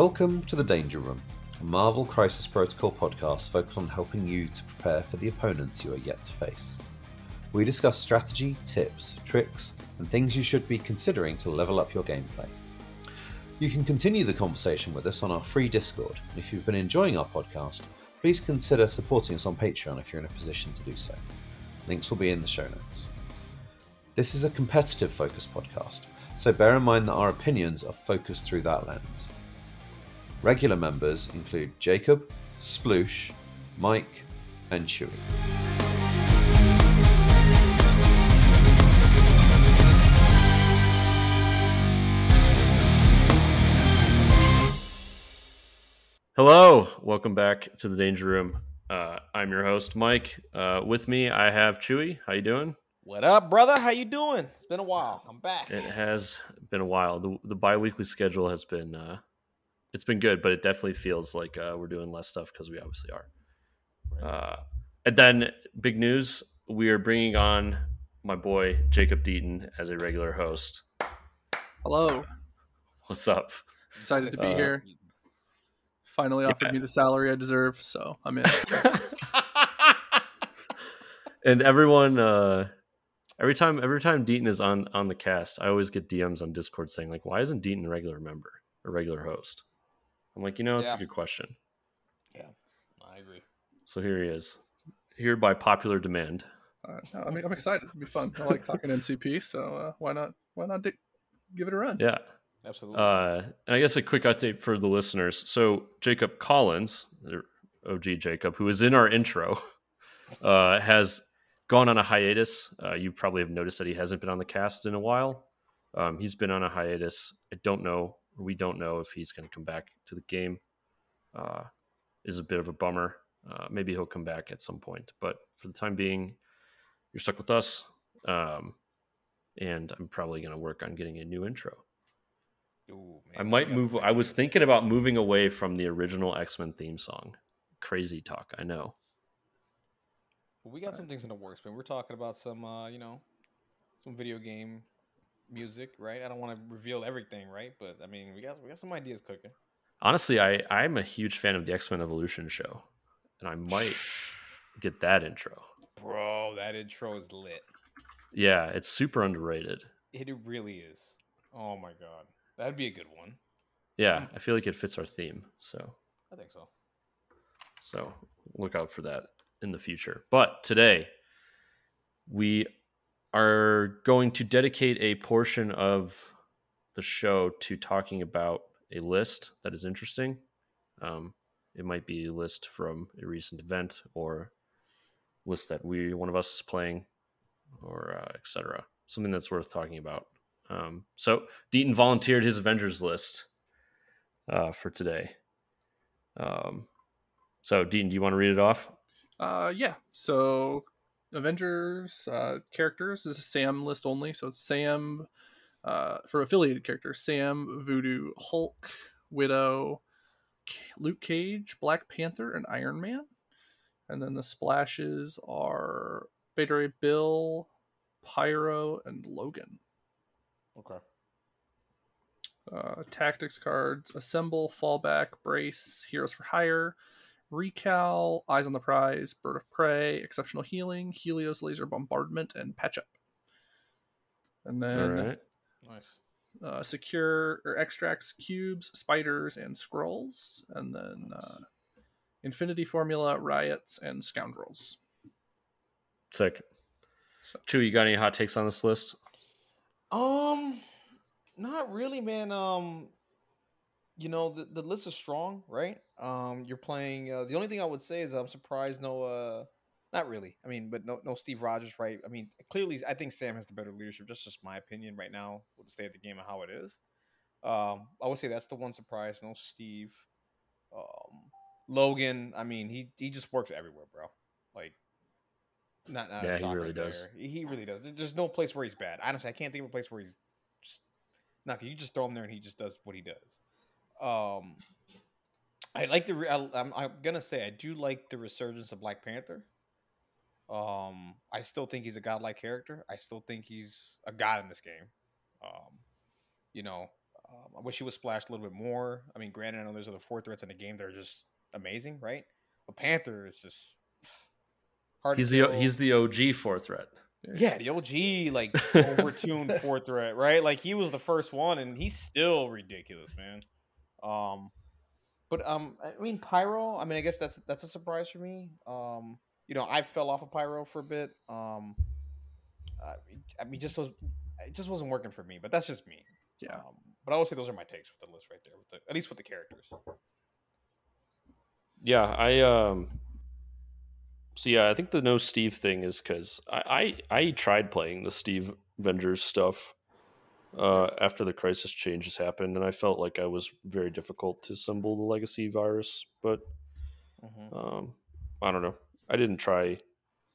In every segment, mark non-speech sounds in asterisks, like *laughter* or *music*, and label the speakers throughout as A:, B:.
A: Welcome to the Danger Room, a Marvel Crisis Protocol podcast focused on helping you to prepare for the opponents you are yet to face. We discuss strategy, tips, tricks, and things you should be considering to level up your gameplay. You can continue the conversation with us on our free Discord, and if you've been enjoying our podcast, please consider supporting us on Patreon if you're in a position to do so. Links will be in the show notes. This is a competitive focused podcast, so bear in mind that our opinions are focused through that lens. Regular members include Jacob, Sploosh, Mike, and Chewie.
B: Hello, welcome back to the Danger Room. Uh, I'm your host, Mike. Uh, with me, I have Chewie. How you doing?
C: What up, brother? How you doing? It's been a while. I'm back.
B: It has been a while. The the biweekly schedule has been uh, it's been good, but it definitely feels like uh, we're doing less stuff because we obviously are. Uh, and then big news: we are bringing on my boy Jacob Deaton as a regular host.
D: Hello.
B: What's up?
D: Excited to be
B: Uh,
D: here. Finally offered
B: yeah.
D: me the salary I deserve, so I'm in. *laughs*
B: and everyone uh every time every time Deaton is on on the cast, I always get DMs on Discord saying like, "Why isn't Deaton a regular member, a regular host?" I'm like, you know, it's
C: Yeah.
B: a good question.
C: yeah, I agree.
B: So here he is, here by popular demand.
D: Uh, no, I mean, I'm excited. It'll be fun. I like talking MCP, so uh, why not? Why not di- give it a run?
B: Yeah.
C: Absolutely.
B: Uh, and I guess a quick update for the listeners. So Jacob Collins, OG Jacob, who is in our intro, *laughs* uh, has gone on a hiatus. Uh, you probably have noticed that he hasn't been on the cast in a while. Um, he's been on a hiatus. I don't know. We don't know if he's going to come back to the game. Uh, is a bit of a bummer. Uh, maybe he'll come back at some point, but for the time being, you're stuck with us. Um, and I'm probably going to work on getting a new intro.
C: Ooh, man,
B: I might move. I was thinking about moving away from the original X Men theme song. Crazy talk, I know.
C: Well, we got some things in the works, man. We're talking about some, uh, you know, some video game music, right? I don't want to reveal everything, right? But I mean, we got we got some ideas cooking.
B: Honestly, I I'm a huge fan of the X Men Evolution show, and I might *sighs* get that intro.
C: Bro, that intro is lit.
B: Yeah, it's super underrated.
C: It, it really is. Oh my god, that'd be a good one.
B: Yeah, um, I feel like it fits our theme. So
C: I think so.
B: so look out for that in the future. But today we are going to dedicate a portion of the show to talking about a list that is interesting. Um, it might be a list from a recent event or list that we one of us is playing or uh, etc. Something that's worth talking about. Um, so Deaton volunteered his Avengers list uh, for today. Um, so Deaton, do you want to read it off?
D: Uh, yeah. So, Avengers uh, characters is a Sam list only. So it's Sam uh, for affiliated characters: Sam, Voodoo, Hulk, Widow, Luke Cage, Black Panther, and Iron Man. And then the splashes are Beta Ray Bill, Pyro, and Logan.
C: Okay.
D: uh, tactics cards assemble fallback brace heroes for hire recal eyes on the prize bird of prey exceptional healing helios laser bombardment and patch up and then
B: right.
C: Nice.
D: uh, secure or extracts cubes spiders and scrolls and then uh, infinity formula riots and scoundrels
B: Sick. Chew, you got any hot takes on this list?
C: Um, not really, man. Um, you know the the list is strong, right? Um, you're playing. Uh, the only thing I would say is I'm surprised no. Uh, not really. I mean, but no, no Steve Rogers, right? I mean, clearly, I think Sam has the better leadership. That's just my opinion right now with the state of the game and how it is. Um, I would say that's the one surprise. No Steve. Um, Logan. I mean, he he just works everywhere, bro. Like. Not, not
B: Yeah, he really does.
C: He really does. There's no place where he's bad. Honestly, I can't think of a place where he's just not. You just throw him there and he just does what he does. Um, I like the. re- I, I'm, I'm gonna say I do like the resurgence of Black Panther. Um, I still think he's a godlike character. I still think he's a god in this game. Um, you know, Um, I wish he was splashed a little bit more. I mean, granted, I know there's other four threats in the game that are just amazing, right? But Panther is just *sighs* hard.
B: He's
C: to
B: the he's the OG four threat.
C: yeah, the OG like *laughs* overtuned four threat, right? Like he was the first one, and he's still ridiculous, man. Um, but um, I mean, Pyro. I mean, I guess that's that's a surprise for me. Um, you know, I fell off of Pyro for a bit. Um, I, I mean, just was it just wasn't working for me. But that's just me.
D: Yeah.
C: Um, but I would say those are my takes with the list right there, with the, at least with the characters.
B: Yeah, I um. So yeah, I think the no Steve thing is because I, I I tried playing the Steve Avengers stuff uh, after the crisis changes happened, and I felt like I was very difficult to assemble the legacy virus. But
C: Mhm.
B: um, I don't know. I didn't try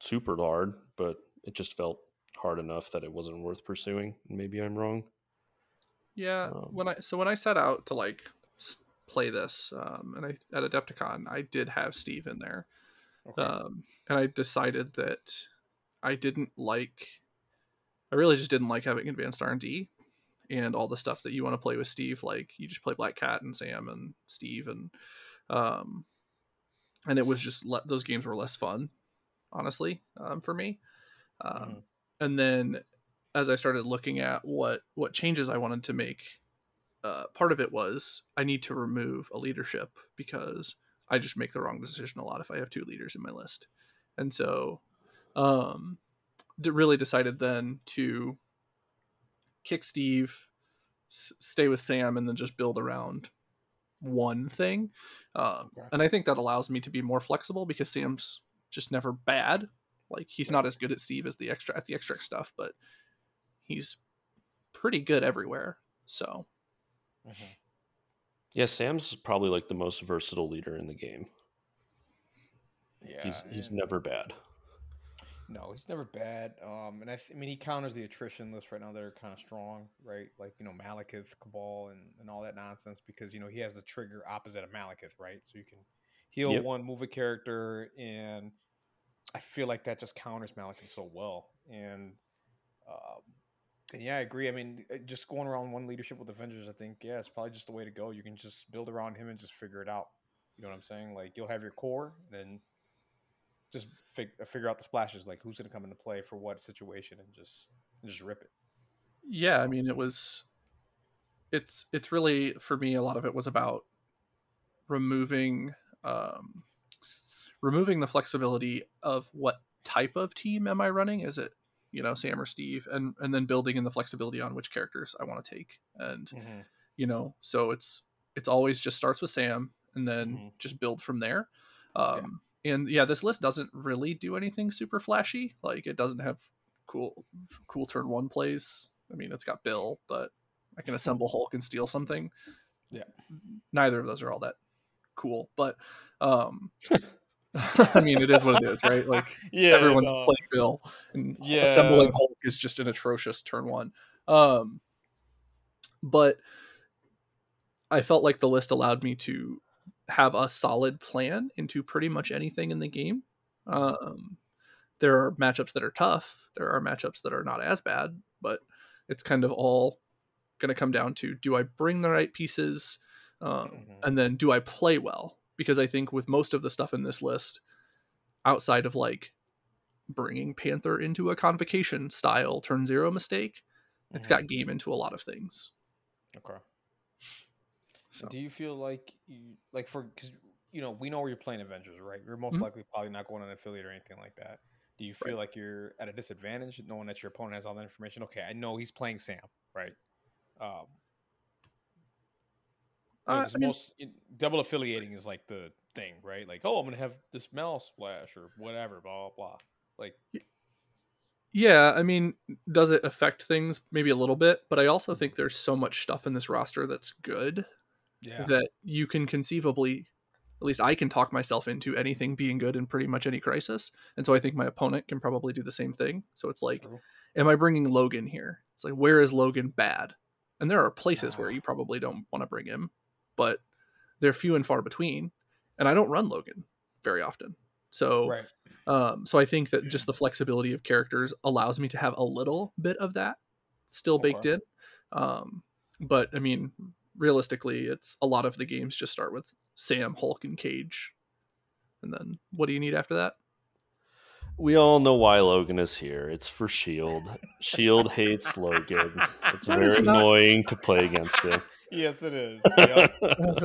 B: super hard, but it just felt hard enough that it wasn't worth pursuing. Maybe I'm wrong.
D: Yeah,
B: Um,
D: when I so when I set out to like play this, um, and I at Adepticon, I did have Steve in there,
C: Okay.
D: um, and I decided that I didn't like. I really just didn't like having advanced R and D, and all the stuff that you want to play with Steve. Like you just play Black Cat and Sam and Steve, and um, and it was just le- those games were less fun, honestly, um, for me. Um,
C: Mhm.
D: And then as I started looking at what what changes I wanted to make, uh, part of it was I need to remove a leadership because I just make the wrong decision a lot if I have two leaders in my list, and so um, d- really decided then to kick Steve, s- stay with Sam, and then just build around one thing. Um,
C: Okay.
D: And I think that allows me to be more flexible because Sam's just never bad. Like he's not as good at Steve as the extra at the extra stuff, but he's pretty good everywhere. So
C: Mhm.
B: Yeah, Sam's probably like the most versatile leader in the game.
C: Yeah,
B: he's he's
C: and-
B: never bad.
C: No, he's never bad. Um, and I, th- I mean, he counters the attrition list right now that are kind of strong, right? Like you know, Malekith, Cabal, and, and all that nonsense because you know he has the trigger opposite of Malekith, right? So you can heal
B: Yep.
C: one, move a character, and I feel like that just counters Malekith so well. And um, and yeah, I agree. I mean, uh, just going around one leadership with Avengers, I think yeah, it's probably just the way to go. You can just build around him and just figure it out. You know what I'm saying? Like you'll have your core, then just fig- uh, figure out the splashes, like who's going to come into play for what situation, and just and just rip it.
D: yeah, I mean it was it's it's really for me a lot of it was about removing um removing the flexibility of what type of team am I running? Is it you know Sam or Steve, and and then building in the flexibility on which characters I want to take, and you know so it's it's always just starts with Sam and then
C: Mhm.
D: just build from there. Um, And yeah, this list doesn't really do anything super flashy. Like it doesn't have cool cool turn one plays. I mean, it's got Bill, but I can assemble Hulk and steal something.
C: Yeah.
D: neither of those are all that cool, but um, *laughs* I mean, it is what it is, right? Like *laughs*
C: Yeah,
D: everyone's playing Bill, and
C: Yeah.
D: assembling Hulk is just an atrocious turn one. Um, but I felt like the list allowed me to have a solid plan into pretty much anything in the game. Um, there are matchups that are tough. There are matchups that are not as bad, but it's kind of all going to come down to do I bring the right pieces, um,
C: Mhm.
D: and then do I play well? Because I think with most of the stuff in this list, outside of like bringing Panther into a convocation style turn zero mistake, it's
C: Mhm.
D: got game into a lot of things.
C: Okay.
D: So
C: Do you feel like you like for because you know we know where you're playing Avengers, right? You're most
D: Mhm.
C: likely probably not going on affiliate or anything like that. Do you feel
D: Right.
C: like you're at a disadvantage knowing that your opponent has all that information? Okay, I know he's playing Sam, right? Um,
D: Uh, I mean-
C: most double affiliating is like the thing, right? Like, oh, I'm gonna have this Mal splash or whatever, blah blah blah. Like,
D: Yeah, I mean, does it affect things maybe a little bit? But I also think there's so much stuff in this roster that's good
C: yeah,
D: that you can conceivably, at least I can talk myself into anything being good in pretty much any crisis. And so I think my opponent can probably do the same thing. So it's like,
C: true.
D: am I bringing Logan here? It's like, where is Logan bad? And there are places where
C: Ah.
D: you probably don't want to bring him, but they're few and far between. And I don't run Logan very often. So
C: right.
D: um, so I think that just the flexibility of characters allows me to have a little bit of that still baked
C: Okay.
D: in. Um, but I mean, realistically, it's a lot of the games just start with Sam, Hulk, and Cage, and then what do you need after that?
B: We all know why Logan is here. It's for Shield. Shield *laughs* hates Logan. It's
D: That
B: very
D: not-
B: annoying to play against him. *laughs*
C: Yes, it is. *laughs* Yep.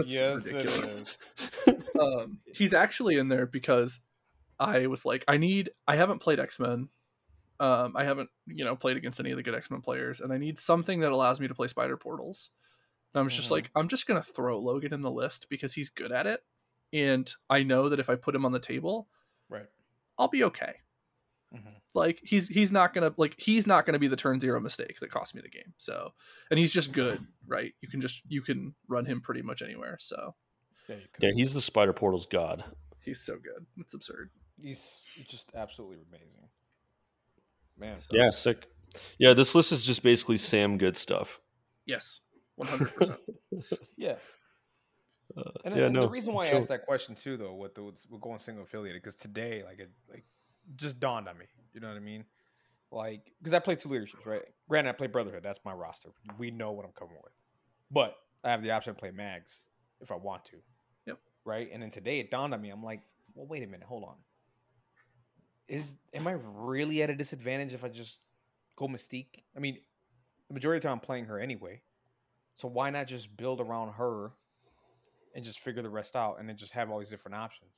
C: Yes, it
D: ridiculous.
C: is.
D: um, he's actually in there because I was like, I need. I haven't played X Men. Um, I haven't, you know, played against any of the good X Men players, and I need something that allows me to play Spider Portals. And I'm just
C: Mhm.
D: like, I'm just gonna throw Logan in the list because he's good at it, and I know that if I put him on the table,
C: Right.
D: I'll be okay.
C: Mhm.
D: Like he's he's not gonna like he's not gonna be the turn zero mistake that cost me the game. So, and he's just good, right? You can just you can run him pretty much anywhere. So
C: Yeah.
B: Yeah, he's the Spider Portal's god.
D: he's so good. It's absurd.
C: He's just absolutely amazing. Man.
D: So-
B: Yeah, sick. Yeah, this list is just basically Sam good stuff.
D: Yes, one hundred percent. *laughs*
C: Yeah.
B: Uh,
C: And,
B: yeah,
C: and
B: no.
C: the reason why I asked that question too, though, with the with going single affiliated, because today, like, it like just dawned on me. You know what I mean? Like, because I play two leaderships, right? Granted, I play Brotherhood. That's my roster. We know what I'm coming with, but I have the option to play Mags if I want to.
D: Yep.
C: Right. And then today it dawned on me. I'm like, well, wait a minute, hold on. Is am I really at a disadvantage if I just go Mystique? I mean, the majority of the time I'm playing her anyway. So why not just build around her and just figure the rest out and then just have all these different options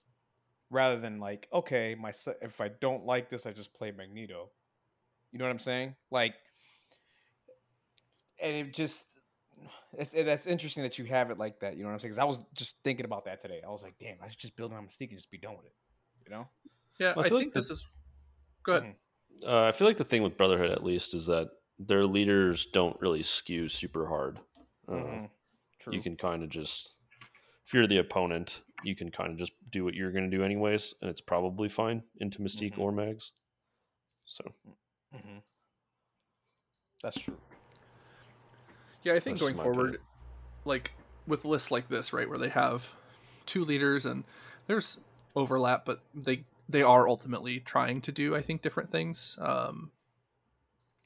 C: rather than like okay my if i don't like this i just play magneto you know what i'm saying like and it just it's it, that's interesting that you have it like that you know what i'm saying because i was just thinking about that today i was like damn i should just build around mystique and just be done with it you know
D: Yeah,
B: I
D: I,
B: feel
D: think
B: like the-
D: this is. Go ahead.
C: Mhm.
B: Uh, I feel like the thing with Brotherhood, at least, is that their leaders don't really skew super hard. Uh,
C: Mhm. True.
B: You can kind of just, if you're the opponent, you can kind of just do what you're going to do anyways, and it's probably fine into Mystique
C: Mhm.
B: or Mags. So
C: Mhm. that's true
D: Yeah, I think
B: That's
D: going forward,
B: opinion.
D: like with lists like this, right, where they have two leaders and there's overlap, but they they are ultimately trying to do, I think, different things um,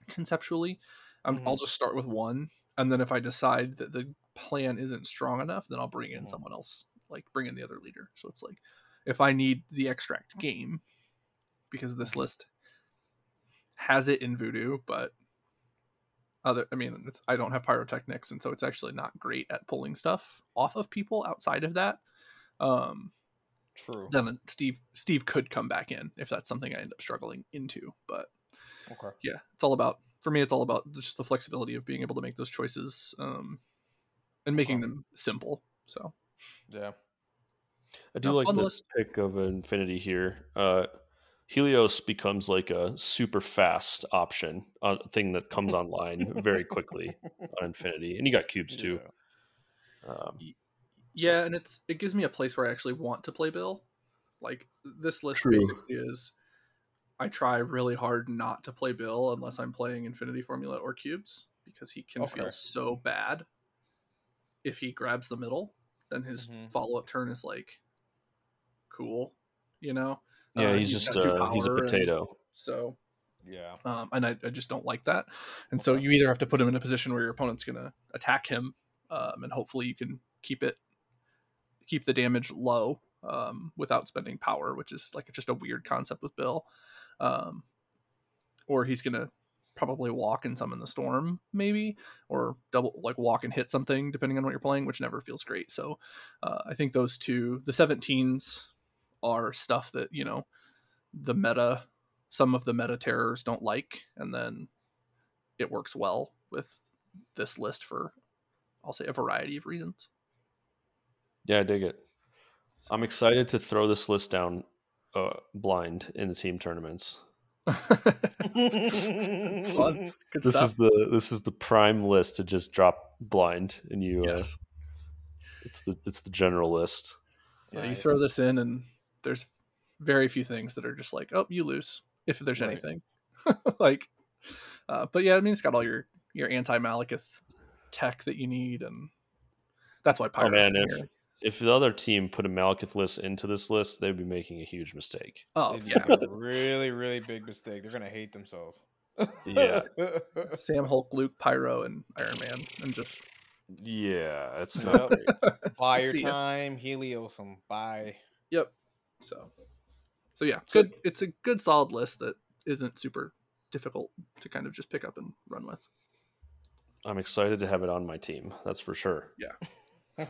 D: conceptually. Um, I'll just start with one, and then if I decide that the plan isn't strong enough, then I'll bring in
C: Mhm.
D: someone else, like bring in the other leader. So it's like if I need the extract game, because this list has it in Voodoo, but other i mean it's, i don't have pyrotechnics and so it's actually not great at pulling stuff off of people outside of that um
C: true
D: then steve steve could come back in if that's something i end up struggling into but
C: okay
D: yeah it's all about for me it's all about just the flexibility of being able to make those choices um and making them simple so
C: yeah
B: I do
D: No,
B: like the
D: list.
B: pick of Infinity here. Uh, Helios becomes like a super fast option, a thing that comes online very quickly on *laughs* Infinity, and you got cubes too.
C: Yeah.
B: Um,
D: yeah and it's it gives me a place where i actually want to play bill like this list
B: True.
D: basically is i try really hard not to play bill unless i'm playing infinity formula or cubes because he can
C: Okay.
D: feel so bad if he grabs the middle then his
C: Mhm.
D: follow-up turn is like cool you know
B: yeah,
D: Uh,
B: he's
D: he's
B: just
D: got
B: uh, he's a
D: power and-
B: potato.
D: so
C: yeah
D: um, and I, I just don't like that. And so you either have to put him in a position where your opponent's going to attack him, um, and hopefully you can keep it, keep the damage low um, without spending power, which is like just a weird concept with Bill. Um, or he's to probably walk and summon the storm, maybe, or double like walk and hit something, depending on what you're playing, which never feels great. So uh, I think those two, the 17s, are stuff that you know the meta some of the meta terrors don't like and then it works well with this list for i'll say a variety of reasons
B: Yeah, I dig it. I'm excited to throw this list down uh, blind in the team tournaments.
D: it's fun *laughs* good
B: This
D: stuff
B: is the this is the prime list to just drop blind, and you. Uh,
D: yes
B: it's the it's the general list.
D: yeah, you throw this in and there's very few things that are just like oh you lose if there's
C: Right.
D: anything *laughs* like uh, but yeah i mean it's got all your your anti-malekith tech that you need and that's why
B: Oh
D: pirates
B: man,
D: in
B: if
D: here.
B: If the other team put a Malekith list into this list, they'd be making a huge mistake.
D: oh yeah
C: really, really big mistake. They're gonna hate themselves.
B: Yeah. *laughs*
D: sam hulk luke pyro and iron man and just
B: Yeah, it's
C: Yep. *laughs*
B: not great. *laughs*
C: Buy your
D: See ya.
C: time, Heliosum. Bye.
D: Yep. So, so yeah,
B: So-
D: good. It's a good solid list that isn't super difficult to kind of just pick up and run with.
B: I'm excited to have it on my team. That's for sure. *laughs*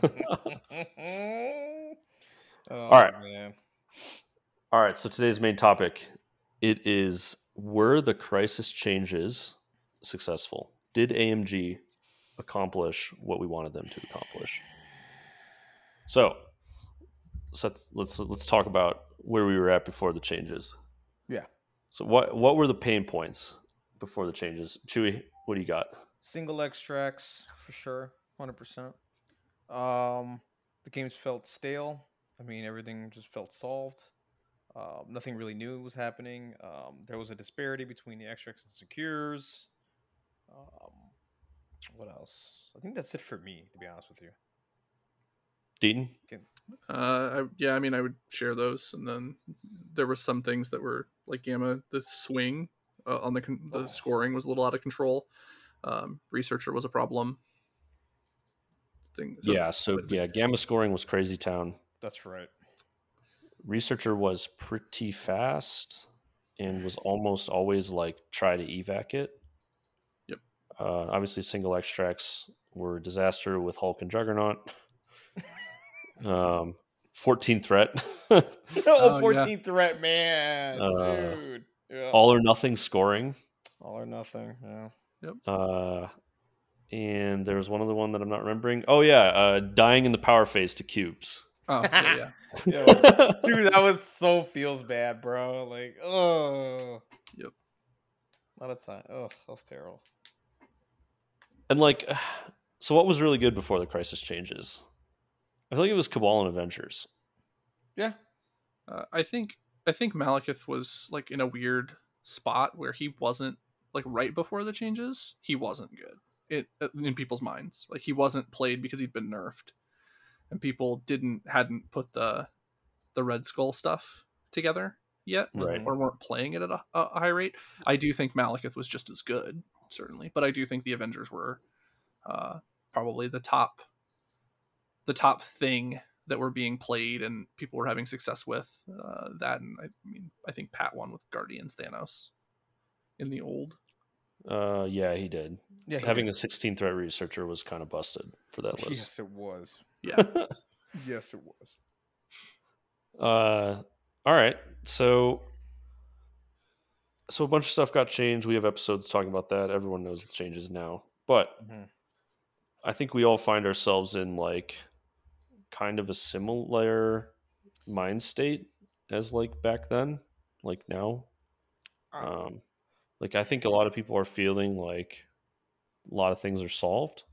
C: All
B: right.
C: Oh, man.
B: All right, so today's main topic it is were the crisis changes successful? Did AMG accomplish what we wanted them to accomplish? So, so let's let's let's talk about where we were at before the changes.
C: Yeah.
B: So what what were the pain points before the changes? Chewie, what do you got?
C: Single extracts for sure, hundred percent. Um, the games felt stale. I mean, everything just felt solved. Um, nothing really new was happening. Um, there was a disparity between the extracts and secures. Um, what else? I think that's it for me, to be honest with you.
B: Deaton?
D: Uh, I, yeah, I mean, I would share those, and then there was some things that were like Gamma. The swing uh, on the con- the
C: Oh.
D: scoring was a little out of control. Um, researcher was a problem. Thing, so-
B: yeah, so yeah, gamma scoring was crazy town.
C: That's right.
B: Researcher was pretty fast and was almost always like try to evac it.
D: Yep.
B: Uh, obviously, single extracts were a disaster with Hulk and Juggernaut. *laughs* um, 14 threat. *laughs* *laughs*
C: oh,
D: yeah.
C: 14 threat, man.
B: Uh,
C: Dude. Yeah.
B: All or nothing scoring.
C: All or nothing. Yeah. Yep.
B: Uh, and there was one other one that I'm not remembering. Oh, yeah. Uh, dying in the power phase to cubes.
D: Oh, *laughs* yeah, yeah.
C: Yeah, Dude, that was so feels bad, bro. Like, oh.
D: Yep.
C: A lot of time. Oh, that was terrible.
B: And like, *sighs* so what was really good before the crisis changes? I feel like it was Cabal and Avengers.
C: Yeah.
D: Uh, I think I think Malekith was like in a weird spot where he wasn't like right before the changes. He wasn't good it in people's minds. Like he wasn't played because he'd been nerfed, and people didn't hadn't put the the Red Skull stuff together yet,
B: Right.
D: or weren't playing it at a, a high rate. I do think Malekith was just as good, certainly, but I do think the Avengers were uh, probably the top the top thing that were being played and people were having success with uh, that and I mean I think Pat won with Guardians Thanos in the old
B: Uh, yeah, he did.
C: Yeah.
B: So having a 16 threat researcher was kind of busted for that list.
C: Yes, it was.
D: yeah *laughs*
C: Yes, it was.
B: Uh, all right. So, so a bunch of stuff got changed. We have episodes talking about that. Everyone knows the changes now, but
C: Mhm.
B: I think we all find ourselves in like kind of a similar mind state as like back then, like now. Um, like I think a lot of people are feeling like a lot of things are solved.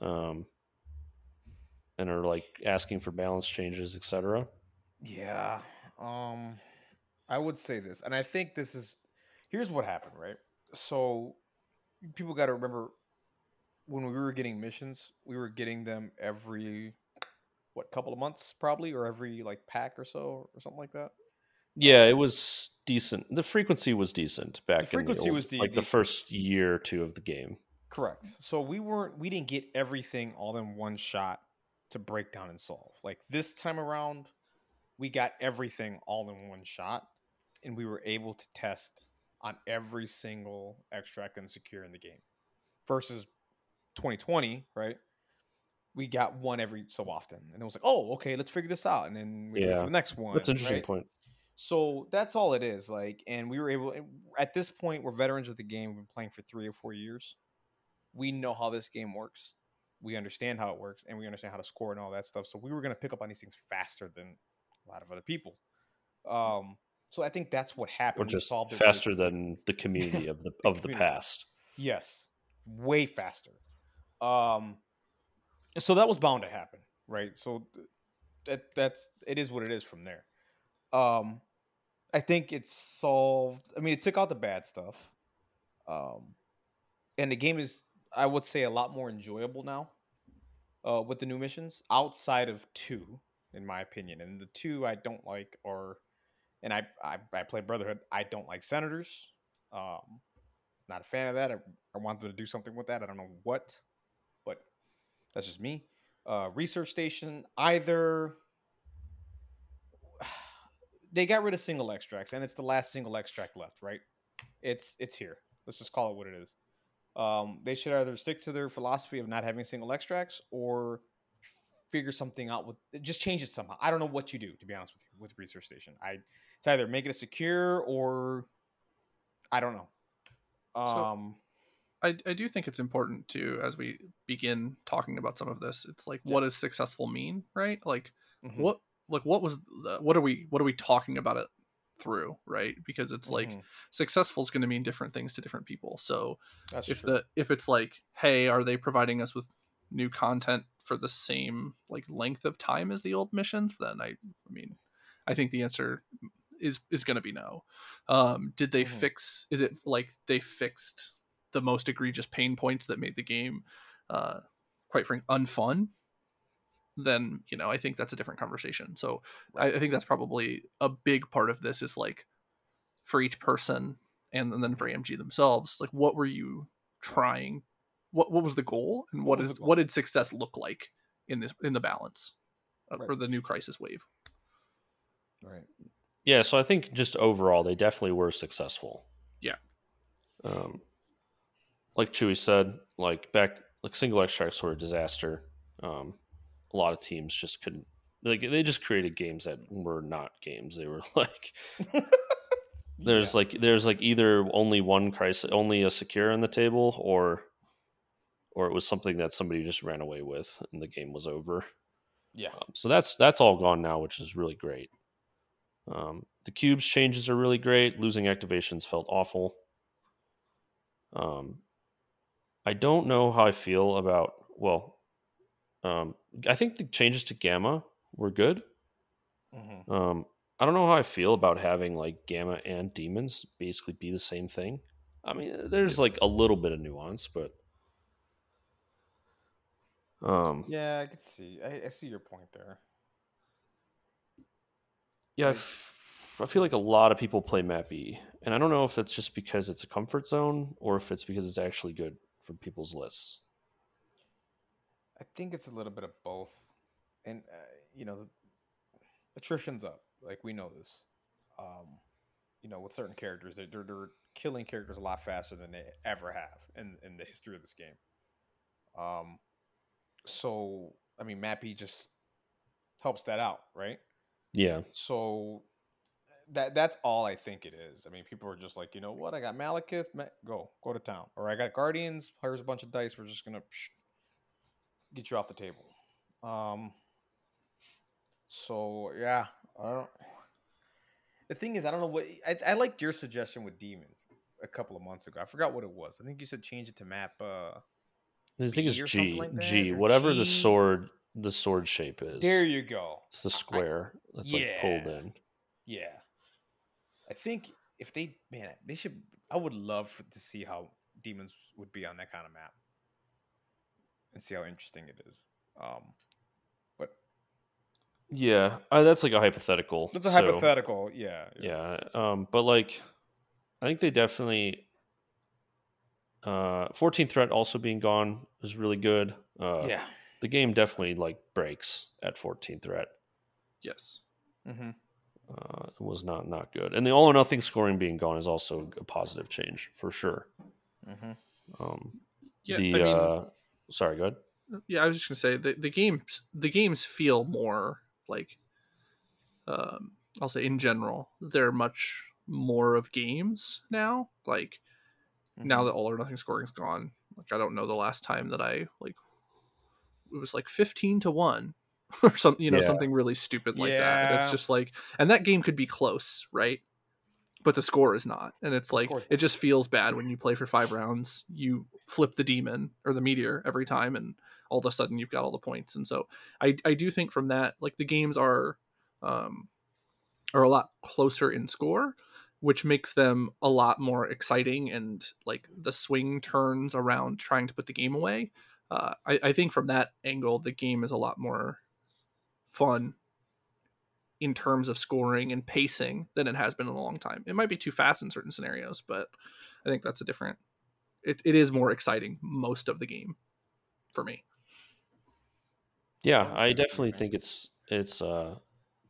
B: Um, and are like asking for balance changes, etc.
C: Yeah. Um I would say this. And I think this is here's what happened, right? So people got to remember when we were getting missions, we were getting them every what couple of months probably or every like pack or so or something like that.
B: Yeah, it was decent. The frequency was decent back
C: frequency
B: in the old,
C: was de-
B: like the first year or two of the game.
C: Correct. So we weren't we didn't get everything all in one shot to break down and solve. Like this time around, we got everything all in one shot and we were able to test on every single extract and secure in the game. Versus 2020, right? We got one every so often. And it was like, "Oh, okay, let's figure this out." And then we
B: Yeah.
C: for the next one.
B: That's an interesting
C: right?
B: point.
C: So that's all it is. Like, and we were able at this point, we're veterans of the game. We've been playing for three or four years. We know how this game works. We understand how it works, and we understand how to score and all that stuff. So we were going to pick up on these things faster than a lot of other people. Um, so I think that's what happened.
B: Or just
C: solved really
B: faster than the community of the *laughs*
C: The
B: of the past.
C: Yes, way faster. Um, so that was bound to happen, right? So that that's it is what it is from there. Um, I think it's solved. I mean, it took out the bad stuff. Um, and the game is, I would say, a lot more enjoyable now. Uh, with the new missions outside of two, in my opinion, and the two I don't like are, and I I, I play Brotherhood. I don't like senators. Um, not a fan of that. I, I want them to do something with that. I don't know what, but That's just me. Uh, research station either they got rid of single extracts and it's the last single extract left, right? It's it's here. Let's just call it what it is. Um, they should either stick to their philosophy of not having single extracts or figure something out with just change it somehow. I don't know what you do to be honest with you with research station. I it's either make it a secure or I don't know. Um
D: I, I do think it's important to as we begin talking about some of this it's like
C: Yeah.
D: what does successful mean right like
C: mhm,
D: what like what was the, what are we what are we talking about it through right because it's like
C: mhm.
D: successful is going to mean different things to different people so
C: that's
D: if
C: true.
D: the if it's like hey are they providing us with new content for the same like length of time as the old missions then i i mean i think the answer is is going to be no um did they
C: Mhm.
D: fix is it like they fixed the most egregious pain points that made the game uh quite frank unfun then you know i think that's a different conversation so I, I think that's probably a big part of this is like for each person and, and then for amg themselves like what were you trying what what was the goal and
C: What
D: what
C: was
D: is
C: the goal?
D: what did success look like in this in the balance
C: Right.
D: for the new crisis wave
C: right.
B: Yeah, so I think just overall they definitely were successful.
D: Yeah.
B: Um, like Chewie said, like back like single extracts were a disaster. Um, a lot of teams just couldn't like they just created games that were not games. They were *laughs* like *laughs* there's
C: Yeah.
B: like there's like either only one crisis, only a secure on the table, or or it was something that somebody just ran away with and the game was over.
C: yeah.
B: Um, so that's that's all gone now, which is really great. Um, the cubes changes are really great. Losing activations felt awful. Um, I don't know how I feel about. Well, um, I think the changes to Gamma were good.
C: mhm.
B: Um, I don't know how I feel about having like Gamma and Demons basically be the same thing. I mean, there's like a little bit of nuance, but um,
C: Yeah, I could see. I, I see your point there.
B: Yeah, I, f- I feel like a lot of people play Map E, and I don't know if that's just because it's a comfort zone or if it's because it's actually good for people's lists.
C: I think it's a little bit of both, and uh, you know, attrition's up. Like we know this. Um, you know, with certain characters, they're, they're they're killing characters a lot faster than they ever have in in the history of this game. Um, so I mean, Mappy just helps that out, right?
B: Yeah,
C: So that that's all I think it is. I mean, people are just like, you know what? I got Malekith, Ma- go go to town, or I got Guardians. Here's a bunch of dice. We're just gonna psh, get you off the table. Um. So yeah, I don't. The thing is, I don't know what I, I liked your suggestion with demons a couple of months ago. I forgot what it was. I think you said change it to map. Uh,
B: I think it's
C: or
B: G,
C: like that,
B: G, whatever
C: G?
B: the sword, the sword shape is.
C: there you go.
B: It's the square that's like pulled in.
C: Yeah. I think if they man, they should I would love to see how demons would be on that kind of map. And see how interesting it is. Um but
B: Yeah, uh, that's like a hypothetical.
C: That's a
B: so-
C: hypothetical, yeah.
B: Yeah, um, but like, I think they definitely. Uh, 14 threat also being gone is really good. Uh,
C: Yeah.
B: the game definitely like breaks at 14 threat.
D: yes
C: Mm-hmm.
B: Uh, it was not not good, and the all or nothing scoring being gone is also a positive change for sure.
C: Mm-hmm.
B: Um,
D: yeah
B: the
D: i mean
B: uh, sorry, go ahead.
D: yeah i was just gonna say the, the games the games feel more like um i'll say in general they're much more of games now like
C: Mm-hmm.
D: now that all or nothing scoring's gone like i don't know the last time that i like it was like 15 to 1 *laughs* or something you know
B: Yeah.
D: something really stupid like that and it's just like and that game could be close right but the score is not. And it's
C: The
D: like it just feels bad when you play for five rounds you flip the demon or the meteor every time and all of a sudden you've got all the points. And so i i do think from that like the games are um are a lot closer in score which makes them a lot more exciting and like the swing turns around trying to put the game away. Uh, I, I think from that angle the game is a lot more fun in terms of scoring and pacing than it has been in a long time it might be too fast in certain scenarios but i think that's a different it, it is more exciting most of the game for me
B: Yeah, I definitely think it's it's uh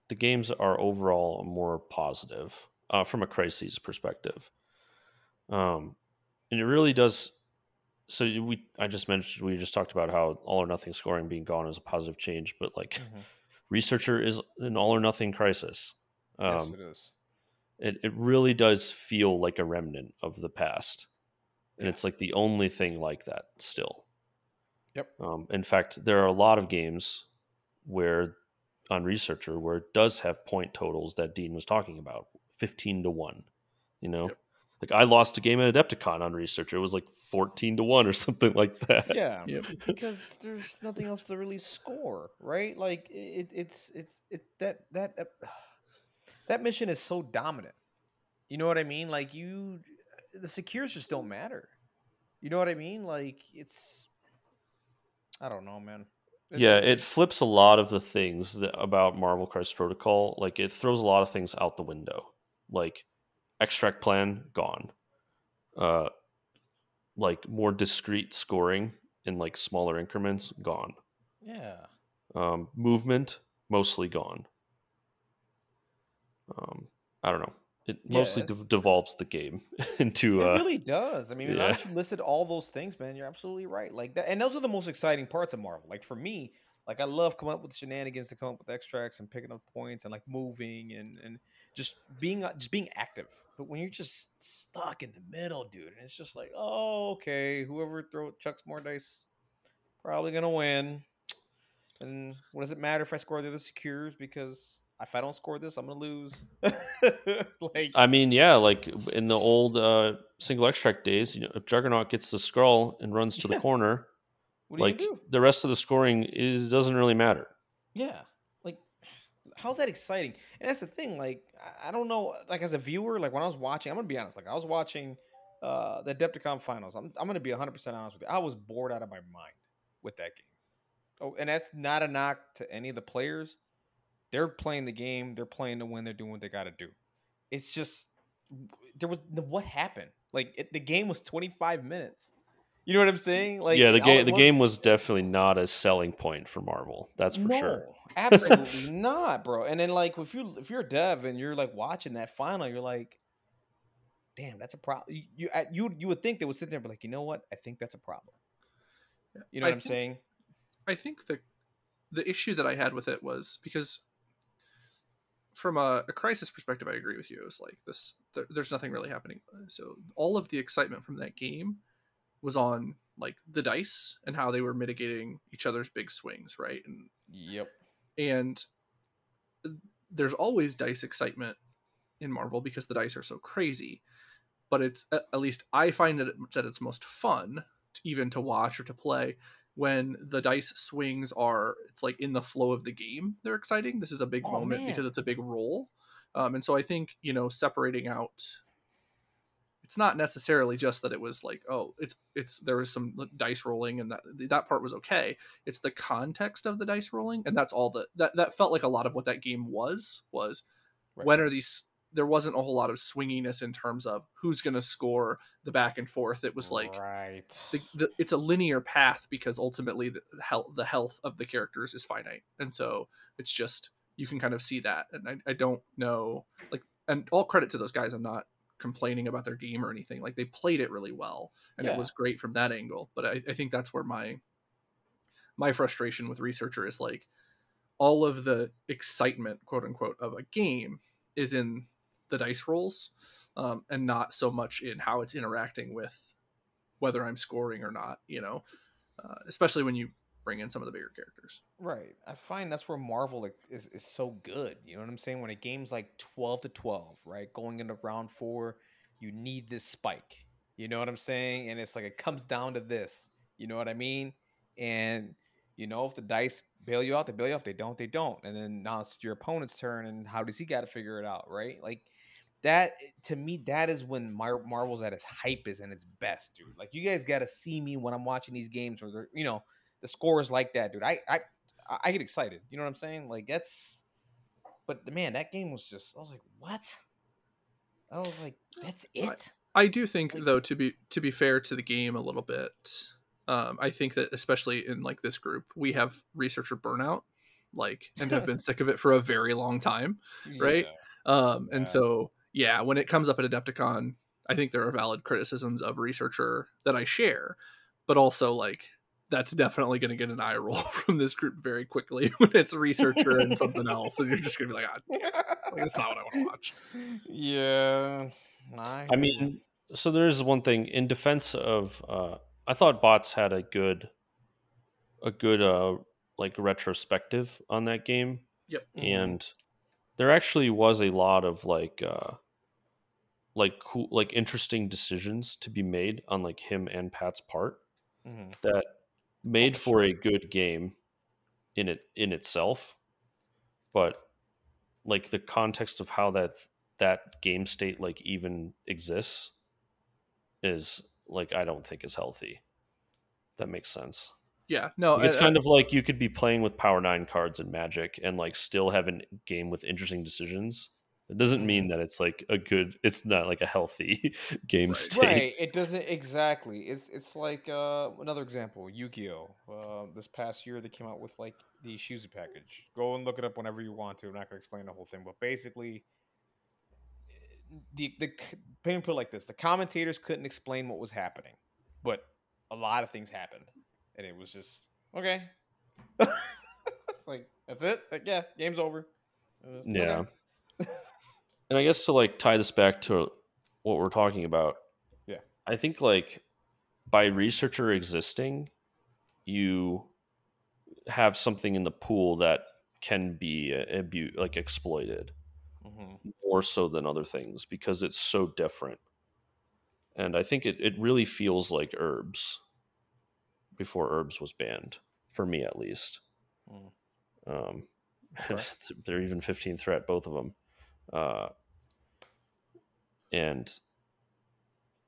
B: the games are overall more positive uh, from a crises perspective. Um, and it really does. So we, I just mentioned, we just talked about how all or nothing scoring being gone is a positive change, but like
C: Mhm.
B: Researcher is an all or nothing crisis.
C: yes,
B: Um,
C: it is.
B: it, it really does feel like a remnant of the past. And
C: Yeah.
B: it's like the only thing like that still.
C: Yep.
B: Um, in fact, there are a lot of games where on researcher where it does have point totals that Dean was talking about, fifteen to one. You know,
D: Yep.
B: Like I lost a game at Adepticon on researcher; it was like fourteen to one or *laughs* something like that.
C: Yeah,
D: Yep.
C: because there's nothing else to really score, right? Like it, it's it's it that that that, that mission is so dominant. You know what I mean? Like you, the secures just don't matter. You know what I mean? Like it's, I don't know, man. It-
B: Yeah, it flips a lot of the things that, about Marvel Crisis Protocol. Like it throws a lot of things out the window. Like extract plan gone. Uh, like more discrete scoring in like smaller increments gone.
C: yeah.
B: Um, movement mostly gone. Um, I don't know. It
C: Yeah,
B: mostly de- devolves the game *laughs* into
C: It
B: uh,
C: really does. I mean,
B: yeah.
C: you listed all those things, man, you're absolutely right. Like that, and those are the most exciting parts of Marvel. Like for me, like I love coming up with shenanigans to come up with extracts and picking up points and like moving and and just being uh, just being active. But when you're just stuck in the middle, dude, and it's just like, oh, okay, whoever throw chucks more dice, probably gonna win. And what does it matter if I score the other secures? Because if I don't score this, I'm gonna lose. *laughs* like,
B: I mean, yeah, like in the old uh, single extract days, you know, if Juggernaut gets the scroll and runs to
C: Yeah.
B: the corner,
C: what do you
B: like
C: do?
B: the rest of the scoring is doesn't really matter.
C: Yeah. Like, how's that exciting? And that's the thing. Like, I- don't know. Like, as a viewer, like when I was watching, I'm gonna be honest. Like, I was watching uh the Adepticon finals. I'm I'm gonna be 100 percent honest with you. I was bored out of my mind with that game. Oh, and that's not a knock to any of the players. They're playing the game. They're playing to win. They're doing what they got to do. It's just there was what happened. Like it, the game was 25 minutes. You know what I'm saying? Like
B: yeah, the game
C: it
B: the game was definitely not a selling point for Marvel. That's for sure.
C: absolutely *laughs* not, bro. And then like if you if you're a dev and you're like watching that final, you're like, damn, that's a problem. You you you you would think they would sit there and be like, you know what? I think that's a problem. You know
D: I
C: what I'm
D: think-
C: saying?
D: I think the the issue that I had with it was because from a, a crisis perspective, I agree with you. It was like this: there, there's nothing really happening. So all of the excitement from that game was on like the dice and how they were mitigating each other's big swings, right? And
C: Yep.
D: and uh, there's always dice excitement in Marvel because the dice are so crazy. But it's at least I find that, it, that it's most fun, to, even to watch or to play, when the dice swings are it's like in the flow of the game. They're exciting. This is a big
C: Oh,
D: moment
C: man.
D: because it's a big roll, um, and so I think you know separating out. It's not necessarily just that it was like oh it's it's there was some dice rolling and that that part was okay. It's the context of the dice rolling and that's all that that, that felt like a lot of what that game was was
C: Right.
D: when are these there wasn't a whole lot of swinginess in terms of who's going to score the back and forth. It was like
C: right.
D: the, the, it's a linear path because ultimately the health the health of the characters is finite. And so it's just you can kind of see that. And I, I don't know like and all credit to those guys. I'm not complaining about their game or anything. Like they played it really well and
C: Yeah.
D: it was great from that angle. But I, I think that's where my my frustration with researcher is like all of the excitement quote unquote of a game is in the dice rolls um, and not so much in how it's interacting with whether i'm scoring or not you know? Uh, especially when you bring in some of the bigger characters
C: Right. I find that's where Marvel is, is so good. You know what I'm saying? When a game's like 12 to 12, right? Going into round four, you need this spike. You know what I'm saying? And it's like it comes down to this. You know what I mean? And you know, if the dice bail you out, they bail you out. If they don't, they don't. And then now it's your opponent's turn, and how does he got to figure it out, right? Like that to me, that is when Mar- Marvel's at its hype is and its best, dude. Like you guys got to see me when I'm watching these games they're, you know, the scores like that, dude. I I I- I get excited. You know what I'm saying? Like that's, but the man, that game was just. I was like, what? I was like, that's it.
D: i do think
C: Like-
D: though to be to be fair to the game a little bit Um, I think that especially in like this group, we have researcher burnout, like, and have been *laughs* sick of it for a very long time. Right? Um, and so yeah, when it comes up at Adepticon, I think there are valid criticisms of researcher that I share, but also like that's definitely going to get an eye roll *laughs* from this group very quickly *laughs* when it's a researcher and something *laughs* else, and you're just going to be like, ah, like, that's not what I want to watch.
C: yeah.
B: I
C: hear
B: mean, so there is one thing in defense of. Uh, I thought bots had a good, a good uh like retrospective on that game,
D: Yep.
C: Mhm.
B: and there actually was a lot of like, uh like cool, like interesting decisions to be made on like him and Pat's part
C: Mhm.
B: that made
C: for
B: a good game in it in itself, but like the context of how that that game state like even exists is like I don't think is healthy. That makes sense.
D: Yeah. No,
B: Like, it's
D: I-
B: kind of like you could be playing with Power Nine cards and Magic and like still have a game with interesting decisions. It doesn't mean that it's like a good. It's not like a healthy *laughs* game state.
C: Right. It doesn't exactly. It's it's like uh, another example, Yu-Gi-Oh. Uh, this past year, they came out with like the Shuzu package. Go and look it up whenever you want to. I'm not gonna explain the whole thing, but basically, the the put it like this: the commentators couldn't explain what was happening, but a lot of things happened, and it was just okay. *laughs* it's like that's it. Like, yeah, game's over. Was, okay. *laughs*
B: And I guess to like tie this back to what we're talking about.
C: Yeah.
B: I think like by researcher existing, you have something in the pool that can be abu- like exploited
C: Mhm.
B: more so than other things because it's so different. And I think it, it really feels like herbs before herbs was banned, for me at least.
C: Mm.
B: Um, *laughs*
C: Okay.
B: they're even 15 threat, both of them. Uh, and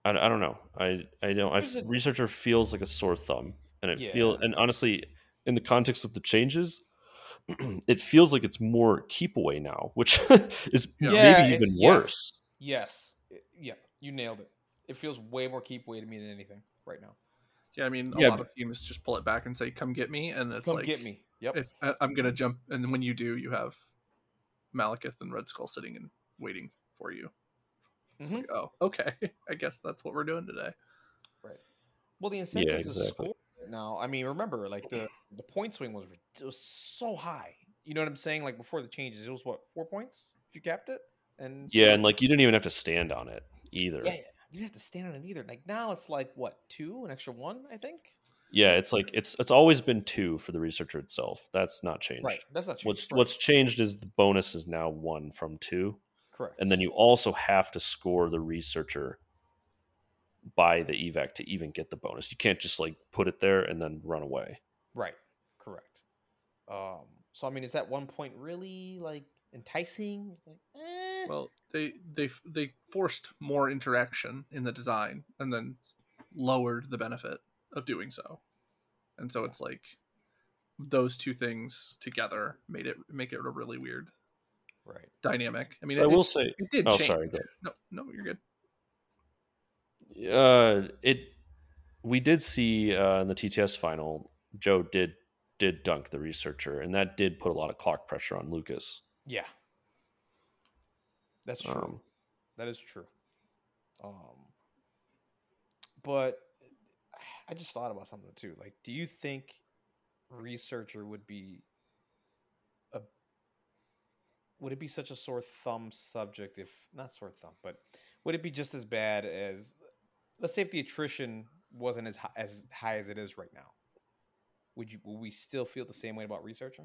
B: I, I don't know. I, I don't. I, researcher feels like a sore thumb, and it feel and honestly, in the context of the changes, *clears throat* it feels like it's more keep away now, which *laughs* is
D: Yeah.
C: Yeah,
B: maybe even
C: it's- yes.
B: worse.
C: Yes. I- Yeah, you nailed it. It feels way more keep away to me than anything right now.
D: yeah, I mean, a
B: Yeah,
D: lot of teams just pull it back and say, "Come get me," and it's
C: Come
D: like,
C: get me. Yep.
D: if I- I'm gonna jump, and when you do, you have Malekith and Red Skull sitting and waiting for you. It's
C: Mhm.
D: like, oh, okay, *laughs* I guess that's what we're doing today. Right.
C: Well, the incentive to
B: exactly.
C: score now. I mean, remember, like the the point swing was it was so high. You know what I'm saying? Like before the changes, it was what four points if you capped it. And
B: Yeah, and like you didn't even have to stand on it either.
C: yeah, yeah, you didn't have to stand on it either. Like now, it's like what two, an extra one, I think.
B: Yeah, it's like it's it's always been two for the researcher itself. That's not changed.
C: Right. That's not true.
B: What's what's changed is the bonus is now one from two,
C: correct?
B: and then you also have to score the researcher by the evac to even get the bonus. You can't just like put it there and then run away.
C: right, correct. Um. So I mean, is that one point really like enticing? Like, eh.
D: Well, they they they forced more interaction in the design, and then lowered the benefit of doing so, and so it's like those two things together made it make it a really weird
C: right.
D: dynamic. I mean,
B: So
D: it,
B: I will
D: it-
B: say,
D: it did
B: oh
D: change.
B: sorry, go
D: No, no, you're good.
B: uh it we did see uh in the TTS final Joe did did dunk the researcher and that did put a lot of clock pressure on Lucas.
C: Yeah. That's true.
B: Um
C: That is true. Um, but I just thought about something too. Like, do you think researcher would be a would it be such a sore thumb subject if not sore thumb, but would it be just as bad as let's say if the attrition wasn't as high, as high as it is right now? Would you would we still feel the same way about researcher?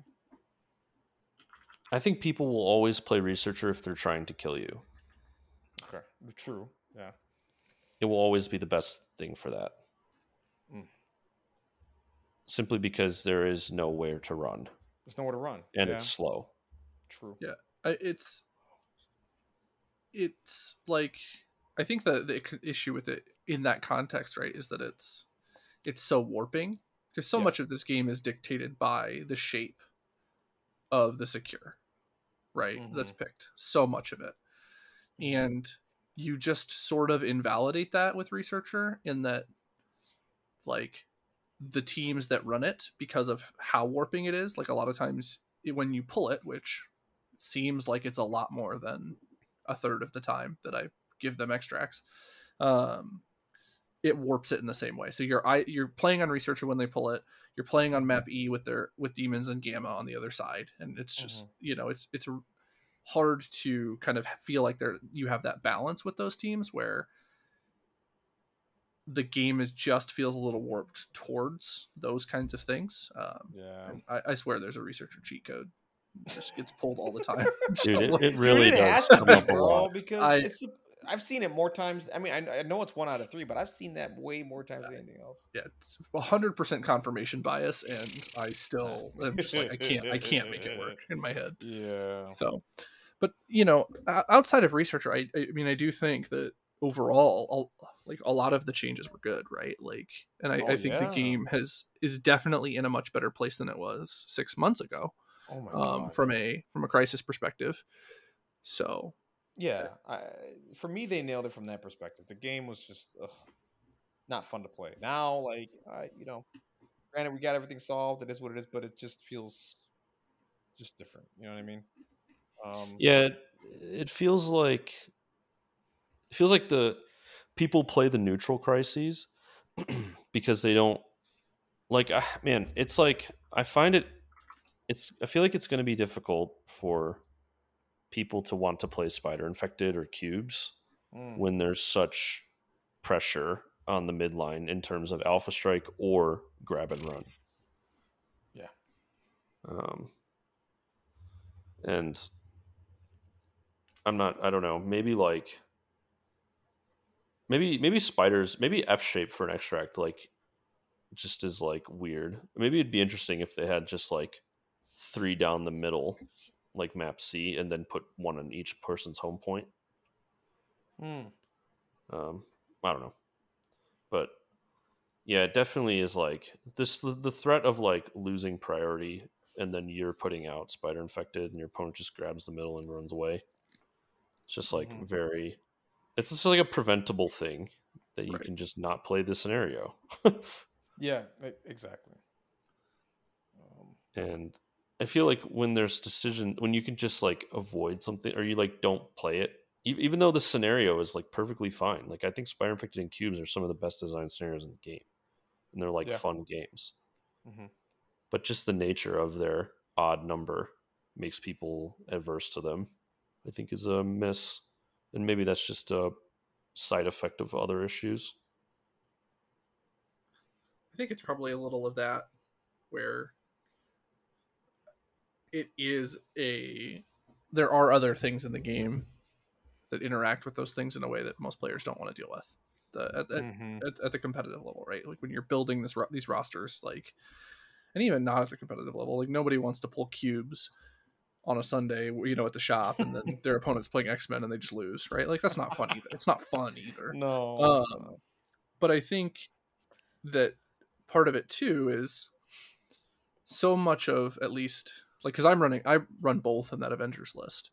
B: I think people will always play researcher if they're trying to kill you.
C: Okay, true. Yeah.
B: It will always be the best thing for that.
C: Mm.
B: Simply because there is nowhere to run
C: There's nowhere to run,
B: and
C: yeah.
B: it's slow.
C: true.
D: Yeah. It's it's like I think the the issue with it in that context, right, is that it's it's so warping because so
C: Yeah.
D: much of this game is dictated by the shape of the secure, right? That's mm-hmm. picked. So much of it, and you just sort of invalidate that with researcher in that, like, the teams that run it because of how warping it is. Like a lot of times it, when you pull it, which seems like it's a lot more than a third of the time that I give them extracts, um, it warps it in the same way. So you're I, you're playing on researcher when they pull it. You're playing on map E with their with demons and gamma on the other side, and it's just you know it's it's hard to kind of feel like there you have that balance with those teams where the game is just feels a little warped towards those kinds of things. Um,
E: Yeah.
D: I, I swear there's a researcher cheat code. It just gets pulled all the time. *laughs*
B: Dude, it, it really
C: Dude, it
B: does
C: has
B: come up a lot.
C: because
D: I-
C: it's. I've seen it more times. I mean, I, I know it's one out of three, but I've seen that way more times than anything else.
D: yeah, it's 100% confirmation bias, and I still am just like I can't I can't make it *laughs* work in my head.
E: Yeah.
D: So, but you know, outside of researcher, I, I mean, I do think that overall, all, like a lot of the changes were good, right? Like, and I,
E: Oh,
D: I think
E: yeah.
D: the game has is definitely in a much better place than it was six months ago,
C: Oh my
D: um,
C: god!
D: from a from a crisis perspective. So,
C: yeah, I, for me, they nailed it from that perspective. The game was just ugh, not fun to play. Now, like, I, you know, granted, we got everything solved. It is what it is, but it just feels just different. You know what I mean? Um,
B: Yeah, it, it feels like it feels like the people play the neutral crises *clears throat* because they don't like ah, man, it's like I find it it's I feel like it's going to be difficult for people to want to play spider infected or cubes
C: mm,
B: when there's such pressure on the midline in terms of alpha strike or grab and run.
C: Yeah.
B: Um, and I'm not. I don't know. Maybe like. Maybe maybe spiders. Maybe F shape for an extract like, just is like weird. Maybe it'd be interesting if they had just like three down the middle, like map C, and then put one on each person's home point.
C: mm.
B: Um, I don't know, but yeah, it definitely is like this. The, the threat of like losing priority, and then you're putting out spider infected, and your opponent just grabs the middle and runs away. It's just like
C: Mhm.
B: very. It's just like a preventable thing that you
D: Right.
B: can just not play the scenario. *laughs*
C: Yeah, exactly. Um,
B: and I feel like when there's decision when you can just like avoid something or you like don't play it, even though the scenario is like perfectly fine. Like I think Spider Infected and Cubes are some of the best designed scenarios in the game, and they're like
C: Yeah.
B: fun games.
C: mhm.
B: But just the nature of their odd number makes people adverse to them. I think is a miss, and maybe that's just a side effect of other issues.
D: I think it's probably a little of that where it is a there are other things in the game that interact with those things in a way that most players don't want to deal with. The, at,
C: Mhm.
D: at, at the competitive level right? Like when you're building this these rosters like and even not at the competitive level like nobody wants to pull cubes on a sunday you know at the shop and then *laughs* their opponent's playing x-men and they just lose right? Like that's not fun either. It's not fun either.
C: No,
D: Um, but I think that part of it too is so much of at least like because I'm running, I run both in that Avengers list,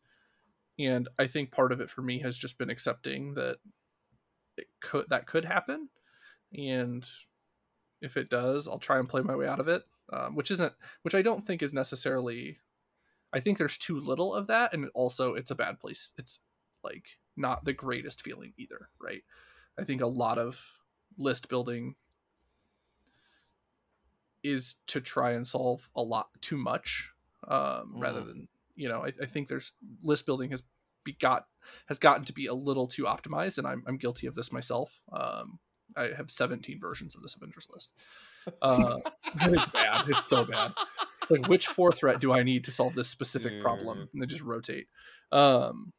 D: and I think part of it for me has just been accepting that it could that could happen, and if it does, I'll try and play my way out of it, um, which isn't which I don't think is necessarily. I think there's too little of that, and also it's a bad place. It's like not the greatest feeling either, right? I think a lot of list building is to try and solve a lot too much um, rather
C: Mm.
D: than you know I, I think there's list building has be got has gotten to be a little too optimized and I'm, I'm guilty of this myself um, I have 17 versions of this Avengers list *laughs* uh, it's bad it's so bad it's like which four threat do I need to solve this specific problem and then just rotate um,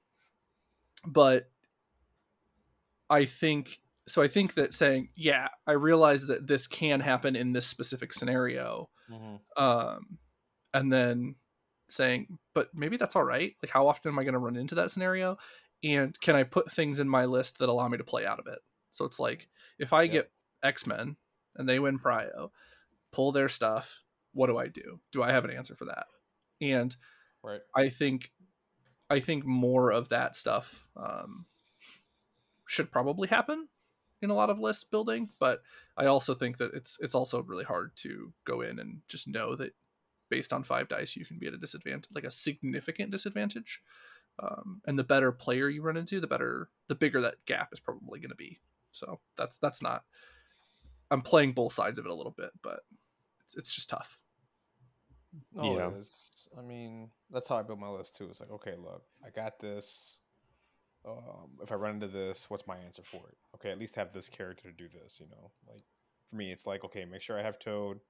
D: but I think so. I think that saying, yeah, I realize that this can happen in this specific scenario,
C: Mhm.
D: um, and then saying, but maybe that's all right. Like, how often am I going to run into that scenario? And can I put things in my list that allow me to play out of it? So it's like, if I
C: Yeah.
D: get X Men and they win Prio, pull their stuff, what do I do? Do I have an answer for that? And
C: Right.
D: I think I think more of that stuff um, should probably happen in a lot of list building, but I also think that it's it's also really hard to go in and just know that based on five dice you can be at a disadvantage, like a significant disadvantage. Um, and the better player you run into, the better, the bigger that gap is probably going to be. So that's that's not. I'm playing both sides of it a little bit, but it's it's just tough.
C: Oh,
B: Yeah.
C: it is. I mean, that's how I build my list too. It's like, okay, look, I got this. Um, if I run into this, what's my answer for it? Okay, at least have this character to do this. You know, like for me, it's like, okay, make sure I have Toad,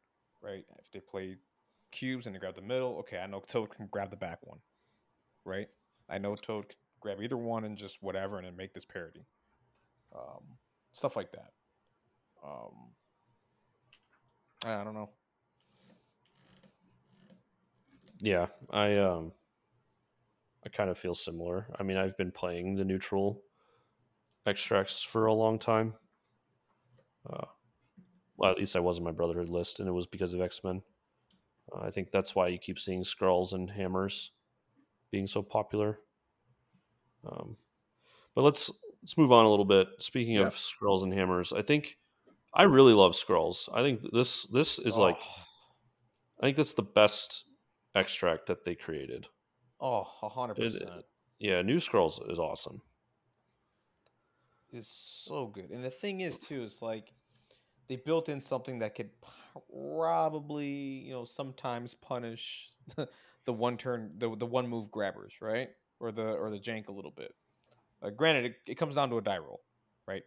C: right? If they play cubes and they grab the middle, okay, I know Toad can grab the back one, right? I know Toad can grab either one and just whatever, and then make this parody. Um, stuff like that. Um, I don't know.
B: Yeah, I um I kind of feel similar. I mean, I've been playing the neutral extracts for a long time. Uh, well, at least I was in my Brotherhood list, and it was because of X Men. I think that's why you keep seeing Skrulls and Hammers being so popular. Um, but let's let's move on a little bit. Speaking
D: Yeah.
B: of Skrulls and Hammers, I think I really love Skrulls. I think this this is like
C: Oh.
B: I think that's the best extract that they created.
C: Oh, a hundred
B: It-
C: percent.
B: Yeah, New Scrolls is awesome.
C: It's so good. And the thing is too, is like they built in something that could probably, you know, sometimes punish *laughs* the one turn the the one move grabbers, right? Or the or the jank a little bit. Uh, granted, it, it comes down to a die roll, right?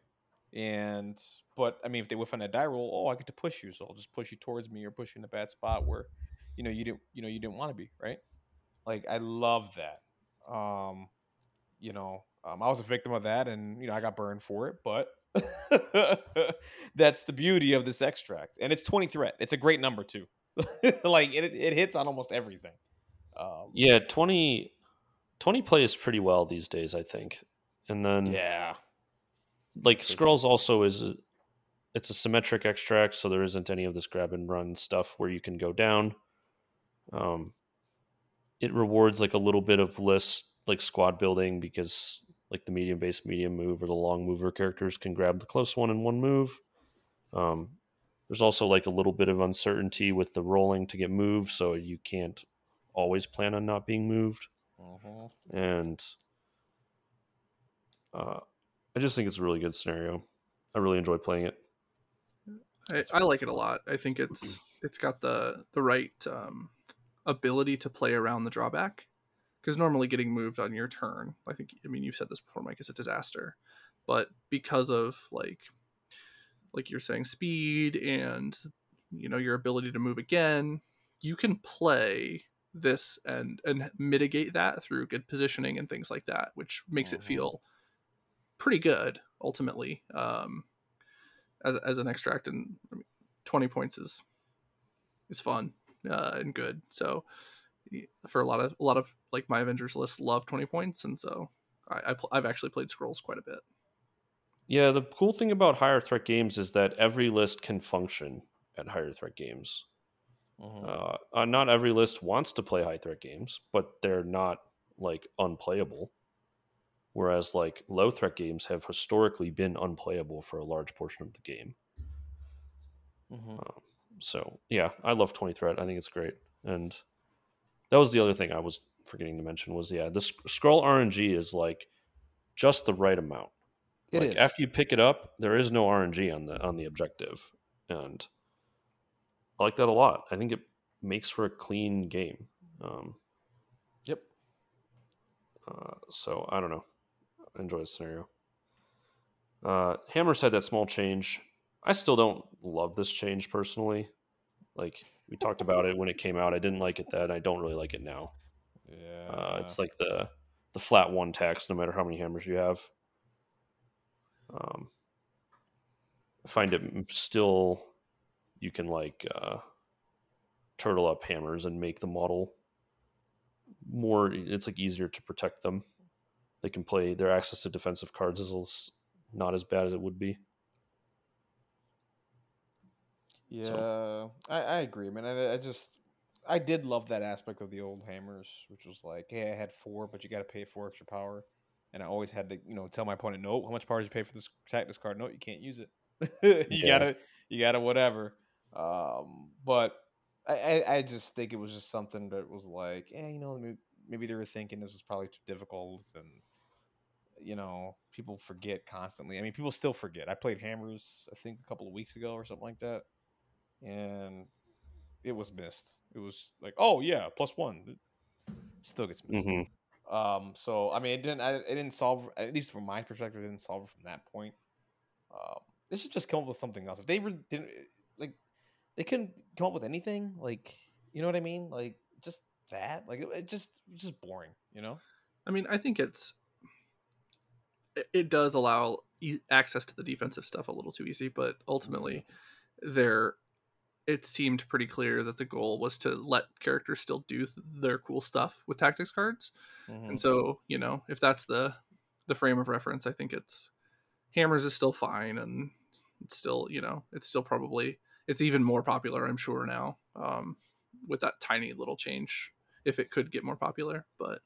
C: And but I mean, if they whiff on that die roll, oh, I get to push you, so I'll just push you towards me or push you in a bad spot where, you know, you didn't, you know, you didn't want to be, right? Like I love that. Um, you know, um, I was a victim of that, and you know, I got burned for it. But *laughs* that's the beauty of this extract, and it's twenty threat. It's a great number too. *laughs* like it, it hits on almost everything. Um,
B: Yeah, 20, 20 plays pretty well these days, I think. And then
C: yeah,
B: like. Scrolls also is a, it's a symmetric extract, so there isn't any of this grab and run stuff where you can go down. Um, it rewards like a little bit of list like squad building because like the medium base medium move or the long mover characters can grab the close one in one move. Um, there's also like a little bit of uncertainty with the rolling to get moved, so you can't always plan on not being moved
C: Mhm.
B: and uh, I just think it's a really good scenario. I really enjoy playing it.
D: I, I like it a lot. I think it's it's got the the right um, ability to play around the drawback because normally getting moved on your turn, I think I mean you've said this before, Mike, is a disaster. But because of like like you're saying speed and you know your ability to move again, you can play this and and mitigate that through good positioning and things like that, which makes it
C: Mhm.
D: feel pretty good ultimately. Um, as, as an extract and I mean, 20 points is is fun uh, and good so for a lot of a lot of like my avengers list love 20 points and so I, I pl- i've actually played scrolls quite a bit
B: Yeah, the cool thing about higher threat games is that every list can function at higher threat games.
C: Mhm.
B: Uh, uh, not every list wants to play high threat games, but they're not like unplayable. Whereas like low threat games have historically been unplayable for a large portion of the game.
C: Mhm.
B: Um, so yeah, I love 20 threat. I think it's great. And that was the other thing I was forgetting to mention was yeah, the sc- scroll RNG is like just the right amount.
C: It
B: like
C: is.
B: after you pick it up, there is no RNG on the on the objective, and I like that a lot. I think it makes for a clean game. Um,
C: Yep.
B: uh, so I don't know. I enjoy the scenario. Uh, Hammers had that small change. I still don't love this change personally. Like we talked about it when it came out, I didn't like it then. I don't really like it now.
C: Yeah.
B: Uh, it's like the the flat one tax, no matter how many hammers you have. Um, I find it still you can like uh, turtle up hammers and make the model more. It's like easier to protect them. They can play their access to defensive cards is not as bad as it would be.
C: Yeah,
B: So-
C: I, I agree, man. I, I just I did love that aspect of the old hammers, which was like, hey, I had four, but you got to pay four extra power. and I always had to you know tell my opponent, no, how much power did you pay for this attack this card? No, you can't use it. *laughs* you
B: Yeah.
C: gotta you gotta whatever. Um, but I, I I just think it was just something that was like, yeah, you know, maybe, maybe they were thinking this was probably too difficult and you know, people forget constantly. I mean, people still forget. I played Hammers, I think, a couple of weeks ago or something like that, and it was missed. It was like, oh yeah, plus one. It still gets missed.
B: Mhm.
C: Um, so I mean, it didn't. I, it didn't solve. At least from my perspective, it didn't solve it from that point. Um, they should just come up with something else. If they really didn't like, they couldn't come up with anything. Like, you know what I mean? Like, just that. Like, it, it just, it's just boring. You know?
D: I mean, I think it's it, it does allow e- access to the defensive stuff a little too easy, but ultimately, there it seemed pretty clear that the goal was to let characters still do th- their cool stuff with tactics cards.
C: Mhm.
D: And so, you know, if that's the the frame of reference, I think it's hammers is still fine and it's still, you know, it's still probably it's even more popular, I'm sure now, um, with that tiny little change. If it could get more popular, but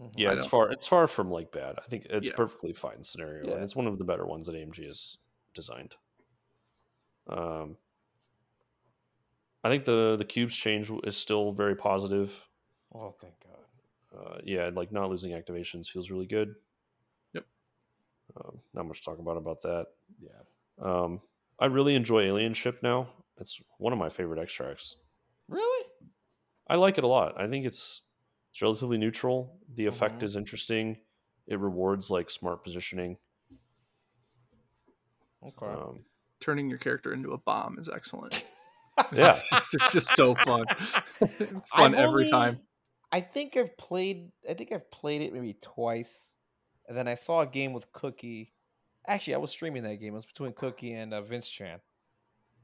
C: Mhm.
B: Yeah, it's far it's far from like bad. I think it's
D: Yeah.
B: perfectly fine scenario,
C: Yeah.
B: and it's one of the better ones that AMG has designed. Um, I think the the cubes change is still very positive.
C: Oh, thank God.
B: Uh, yeah, like not losing activations feels really good.
D: Yep.
B: Um, not much to talk about about that.
C: Yeah.
B: Um, I really enjoy Alien Ship now. It's one of my favorite extracts.
C: Really?
B: I like it a lot. I think it's it's relatively neutral. The effect
C: Mhm.
B: is interesting. It rewards like smart positioning.
C: Okay.
B: Um,
D: turning your character into a bomb is excellent. *laughs*
B: Yeah.
D: it's, just, it's just so fun. it's fun
C: I've
D: every
C: only-
D: time.
C: I think I've played. I think I've played it maybe twice, and then I saw a game with Cookie. Actually, I was streaming that game. It was between Cookie and uh, Vince Chan,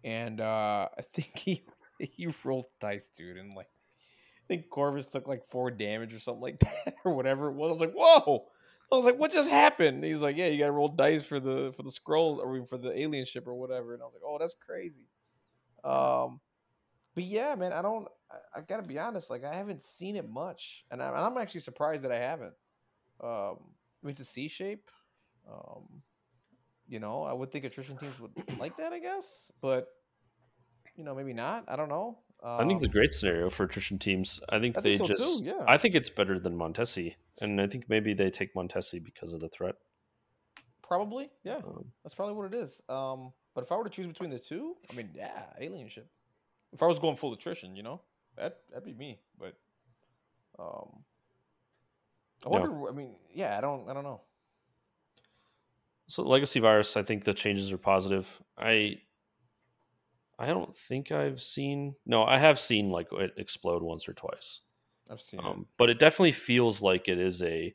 C: and uh, I think *laughs* he he rolled dice, dude, and like I think Corvus took like four damage or something like *laughs* that, or whatever it was. I was like, whoa! I was like, what just happened? And he's like, yeah, you got to roll dice for the for the scrolls or even for the alien ship or whatever. And I was like, oh, that's crazy. Um, but yeah, man, I don't. I, I gotta be honest. Like, I haven't seen it much, and, I, and I'm actually surprised that I haven't. Um, I mean, it's a C shape. Um, you know, I would think attrition teams would *clears throat* like that, I guess, but you know, maybe not. I don't know. Um,
B: I think it's a great scenario for attrition teams. I think
C: I
B: they
C: think so
B: just.
C: too, yeah.
B: I think it's better than Montesi, and I think maybe they take Montesi because of the threat.
C: Probably, yeah,
B: Um,
C: that's probably what it is. Um, but if I were to choose between the two, I mean, yeah, alien ship. If I was going full attrition, you know, that that'd be me. But um, I wonder. I mean, yeah, I don't. I don't know.
B: so legacy virus, I think the changes are positive. I. I don't think I've seen. No, I have seen like it explode once or twice.
C: I've seen it.
B: Um, but it definitely feels like it is a.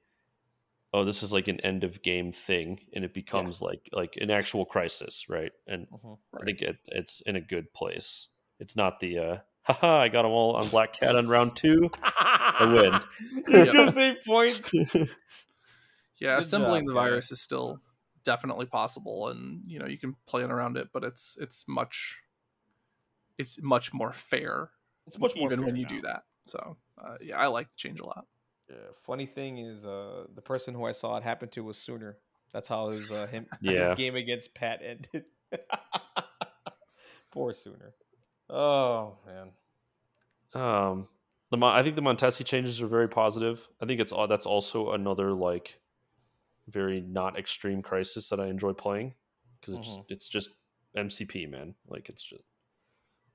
B: Oh, this is like an end of game thing, and it becomes like like an actual crisis, right? And
C: Mhm.
B: I think it, it's in a good place. It's not the uh, haha, I got them all on Black Cat on round two. I win.
C: You
D: Yep.
C: just eight points. *laughs*
D: Yeah,
C: Good
D: assembling
C: job,
D: the
C: guy.
D: virus is still definitely possible, and you know you can plan around it, but it's it's much it's much more fair
C: It's much more
D: even
C: fair
D: when you
C: now.
D: do that. So uh, yeah, I like the change a lot.
C: Yeah. Funny thing is, uh, the person who I saw it happen to was Sooner. That's how his uh, him *laughs*
B: Yeah.
C: his game against Pat ended. *laughs* Poor Sooner. Oh man.
B: Um, the Mon- I think the Montesi changes are very positive. I think it's that's also another like very not extreme crisis that I enjoy playing because it's just, it's just MCP man. Like it's just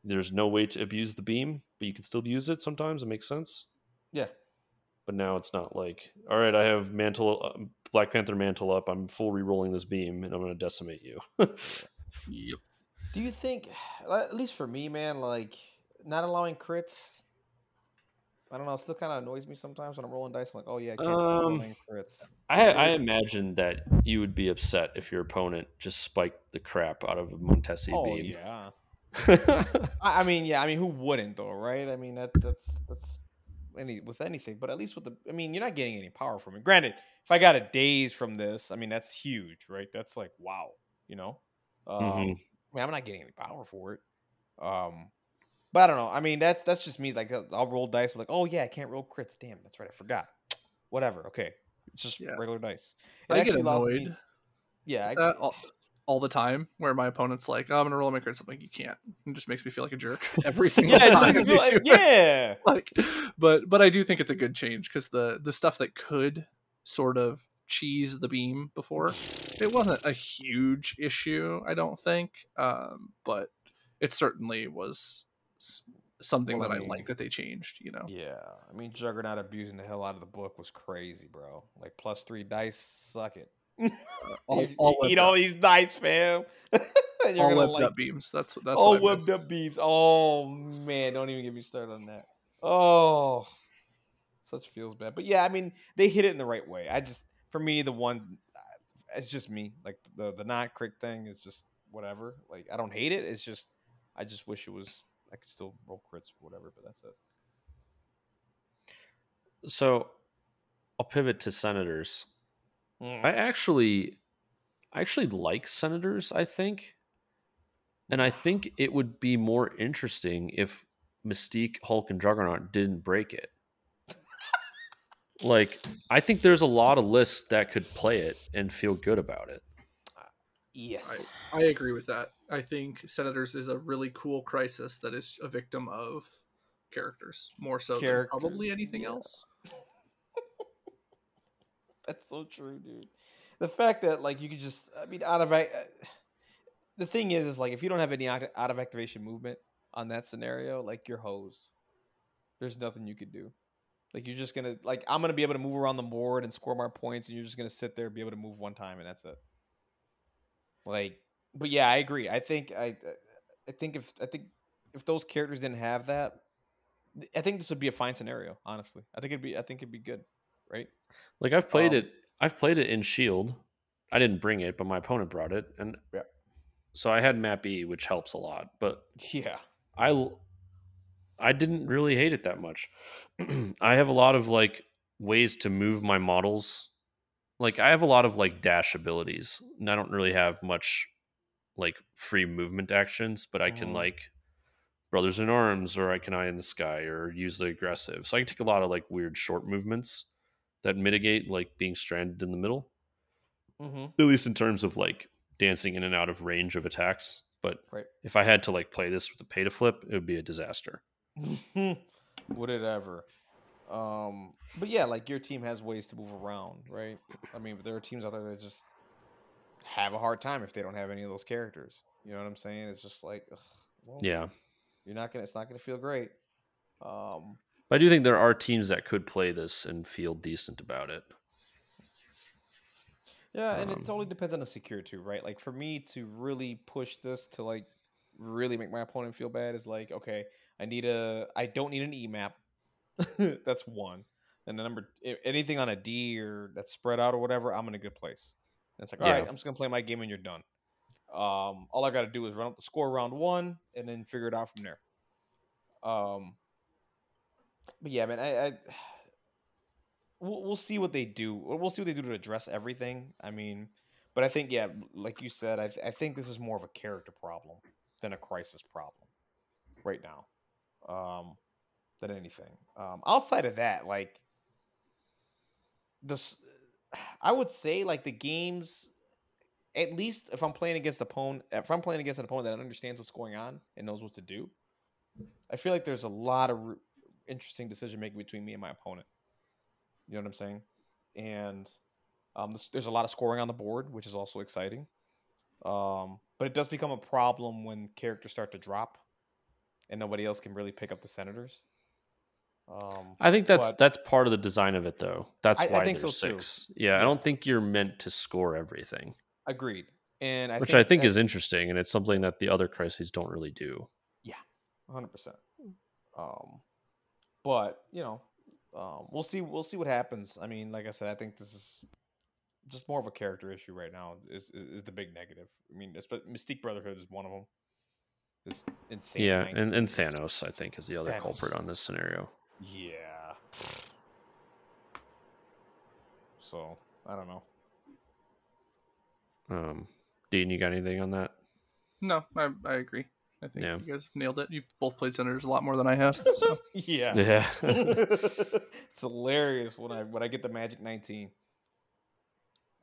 B: there's no way to abuse the beam, but you can still use it sometimes. It makes sense.
C: Yeah.
B: But now it's not like all right. I have mantle uh, Black Panther mantle up. I'm full re-rolling this beam, and I'm going to decimate you. *laughs*
D: Yep.
C: Do you think, *sighs* at least for me, man, like not allowing crits? I don't know. It still kind of annoys me sometimes when I'm rolling dice. I'm like, oh yeah, I can't
B: Um,
C: crits.
B: I, I imagine that you would be upset if your opponent just spiked the crap out of a Montesi
C: Oh
B: beam.
C: yeah. *laughs* I, I mean, yeah. I mean, who wouldn't though, right? I mean, that that's that's any with anything, but at least with the, I mean, you're not getting any power from it. Granted, if I got a daze from this, I mean, that's huge, right? That's like wow, you know. Um,
B: Mhm.
C: I mean, I'm not getting any power for it. Um, but I don't know. I mean, that's that's just me. Like, I'll- I'll roll dice. I'm like, oh yeah, I can't roll crits. Damn, that's right. I forgot. Whatever. Okay. It's just
D: Yeah.
C: regular dice.
D: I get
C: allows me-
D: annoyed.
C: yeah, I,
D: uh, all, the time where my opponent's like, oh, I'm gonna roll my cards. I'm like, you can't. It just makes me feel like a jerk *laughs* every single
C: yeah,
D: time.
C: makes me
D: you
C: feel like- yeah. *laughs*
D: like but but I do think it's a good change because the the stuff that could sort of cheese the beam before it wasn't a huge issue I don't think um but it certainly was something
C: Well,
D: that
C: I
D: I like that they changed you know
C: Yeah, I mean Juggernaut abusing the hell out of the book was crazy, bro. Like plus three dice, suck it. *laughs*
D: all,
C: You-
D: all
C: you
D: whipped
C: eat all
D: up,
C: these dice, fam. *laughs* And you're
D: all
C: gonna
D: whipped
C: like
D: up beams that's that's
C: all
D: what I
C: whipped up beams. Oh man, don't even get me started on that. Oh, such feels bad. But yeah, I mean they hit it in the right way. I just for me the one, uh, it's just me. Like the the not crit thing is just whatever. Like I don't hate it. It's just I just wish it was. I could still roll crits, or whatever. But that's it.
B: So I'll pivot to senators.
C: Mm.
B: I actually I actually like senators, I think. And I think it would be more interesting if Mystique, Hulk, and Juggernaut didn't break it. like, I think there's a lot of lists that could play it and feel good about it.
C: Yes.
D: I agree with that. I think Senators is a really cool crisis that is a victim of characters more so than probably anything
C: yeah.
D: else.
C: That's so true, dude. The fact that like you could just, I mean, out of uh, the thing is, is like if you don't have any out of activation movement on that scenario, like you're hosed. There's nothing you could do. Like you're just gonna like I'm gonna be able to move around the board and score more points, and you're just gonna sit there, be able to move one time, and that's it. Like, but yeah, I agree. I think I, I think if I think if those characters didn't have that, I think this would be a fine scenario. Honestly, I think it'd be I think it'd be good, right?
B: Like I've played
C: Um,
B: it I've played it in Shield. I didn't bring it, but my opponent brought it. And
C: Yeah.
B: so I had map E, which helps a lot. But
C: Yeah.
B: I I didn't really hate it that much. *clears throat* I have a lot of like ways to move my models. Like I have a lot of like dash abilities, and I don't really have much like free movement actions, but I can
C: Mhm.
B: like brothers in arms or I can eye in the sky or use the aggressive. So I can take a lot of like weird short movements that mitigate like being stranded in the middle.
C: Mm-hmm.
B: At least in terms of like dancing in and out of range of attacks. But
C: Right.
B: if I had to like play this with a pay to flip, it would be a disaster. *laughs*
C: Would it ever? Um, but yeah, like your team has ways to move around, right? I mean, there are teams out there that just have a hard time if they don't have any of those characters. You know what I'm saying? It's just like, ugh, well,
B: Yeah.
C: you're not gonna. It's not gonna feel great. Um,
B: But I do think there are teams that could play this and feel decent about it.
C: Yeah, and
B: Um,
C: it totally depends on the secure too, right? Like for me to really push this to like really make my opponent feel bad is like, okay, I need a I don't need an E map. *laughs* that's one. And the number anything on a D or that's spread out or whatever, I'm in a good place. And it's like, all right,
B: Yeah.
C: I'm just gonna play my game and you're done. Um, all I gotta do is run up the score round one and then figure it out from there. Um but yeah, man, I, I we'll, we'll see what they do. We'll see what they do to address everything. I mean, but I think yeah, like you said, I I think this is more of a character problem than a crisis problem right now, um, than anything. Um, outside of that, like this, I would say like the games. At least if I'm playing against a opponent, if I'm playing against an opponent that understands what's going on and knows what to do, I feel like there's a lot of interesting decision making between me and my opponent. You know what I'm saying? And um, there's a lot of scoring on the board, which is also exciting. Um, but it does become a problem when characters start to drop, and nobody else can really pick up the senators. Um,
B: I think that's that's part of the design of it though. That's
C: I- I
B: why
C: think
B: there's
C: so, too.
B: six. Yeah, I don't think you're meant to score everything.
C: agreed. And I
B: which
C: think
B: I think is interesting and it's something that the other crises don't really do.
C: Yeah, hundred percent. Um, but you know, um, we'll see. We'll see what happens. I mean, like I said, I think this is just more of a character issue right now. Is is, is the big negative? I mean, it's, but Mystique Brotherhood is one of them. It's insane.
B: yeah, and, and. Thanos I think is the other
C: Thanos.
B: culprit on this scenario.
C: Yeah. So I don't know.
B: Um, Dean, you got anything on that?
D: No, I, I agree. I think
B: Yeah.
D: you guys nailed it. You've both played senators a lot more than I have. So. *laughs*
C: yeah.
B: Yeah. *laughs* *laughs*
C: it's hilarious when I when I get the Magic 19.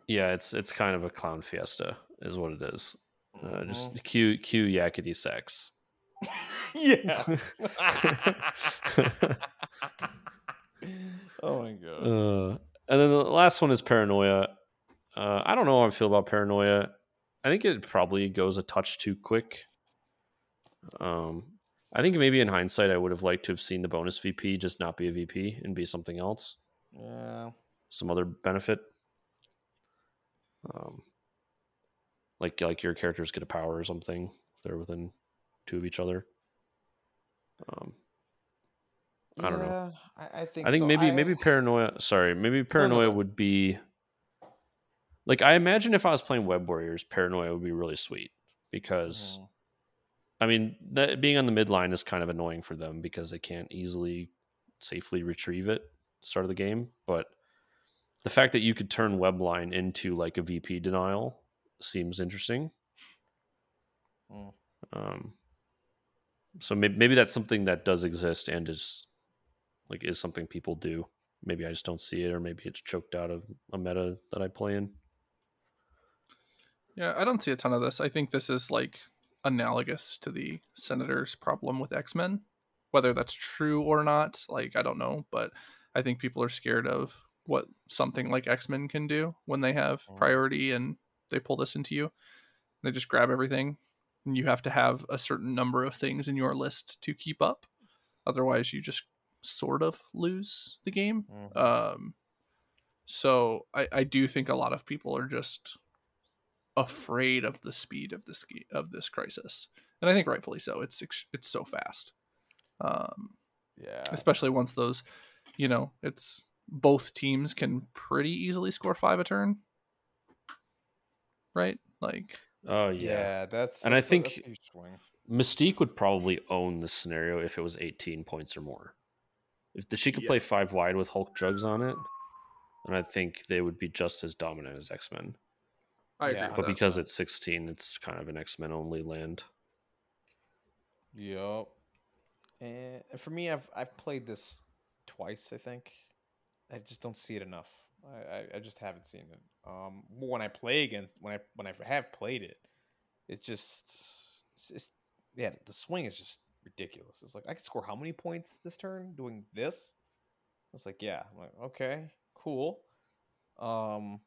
B: Yeah, it's it's kind of a clown fiesta, is what it is. Uh,
C: Mhm.
B: just cue cue yakety sax.
C: yeah. oh my god.
B: Uh, and then the last one is paranoia. Uh, I don't know how I feel about paranoia. I think it probably goes a touch too quick. Um, I think maybe in hindsight, I would have liked to have seen the bonus VP just not be a VP and be something else,
C: Yeah.
B: some other benefit. Um, like like your characters get a power or something. If they're within two of each other. Um, I don't know.
C: I, I think.
B: I think
C: so.
B: maybe
C: I-
B: maybe paranoia. Sorry, maybe
C: no,
B: paranoia
C: no.
B: would be like I imagine if I was playing Web Warriors, paranoia would be really sweet because
C: Mhm.
B: I mean that being on the midline is kind of annoying for them because they can't easily safely retrieve it at the start of the game. But the fact that you could turn Webline into like a VP denial seems interesting.
C: Mm.
B: Um, so maybe, maybe that's something that does exist and is like is something people do. Maybe I just don't see it, or maybe it's choked out of a meta that I play in.
D: Yeah, I don't see a ton of this. I think this is like analogous to the Senator's problem with X Men. Whether that's true or not, like, I don't know. But I think people are scared of what something like X Men can do when they have
C: Mm.
D: priority and they pull this into you. They just grab everything, and you have to have a certain number of things in your list to keep up. Otherwise, you just sort of lose the game.
C: Mhm.
D: Um, so I, I do think a lot of people are just afraid of the speed of this of this crisis, and I think rightfully so. It's it's so fast, um,
C: yeah.
D: especially once those, you know, it's both teams can pretty easily score five a turn, right? Like,
B: Oh
C: yeah. that's
B: And I
C: that's a-
B: think-
C: that's a huge swing.
B: Mystique would probably own this scenario if it was 18 points or more. If the, she could
D: Yeah.
B: play five wide with Hulk Jugs on it, then I think they would be just as dominant as X Men.
D: I
C: Yeah.
B: But
D: that.
B: because it's 16, it's kind of an X Men only land.
C: Yep. And and for me, I've I've played this twice. I think I just don't see it enough. I, I, I just haven't seen it. Um, when I play against when I when I have played it, it just it's just yeah the swing is just ridiculous. It's like I could score how many points this turn doing this? It's like yeah, I'm like okay, cool. Um,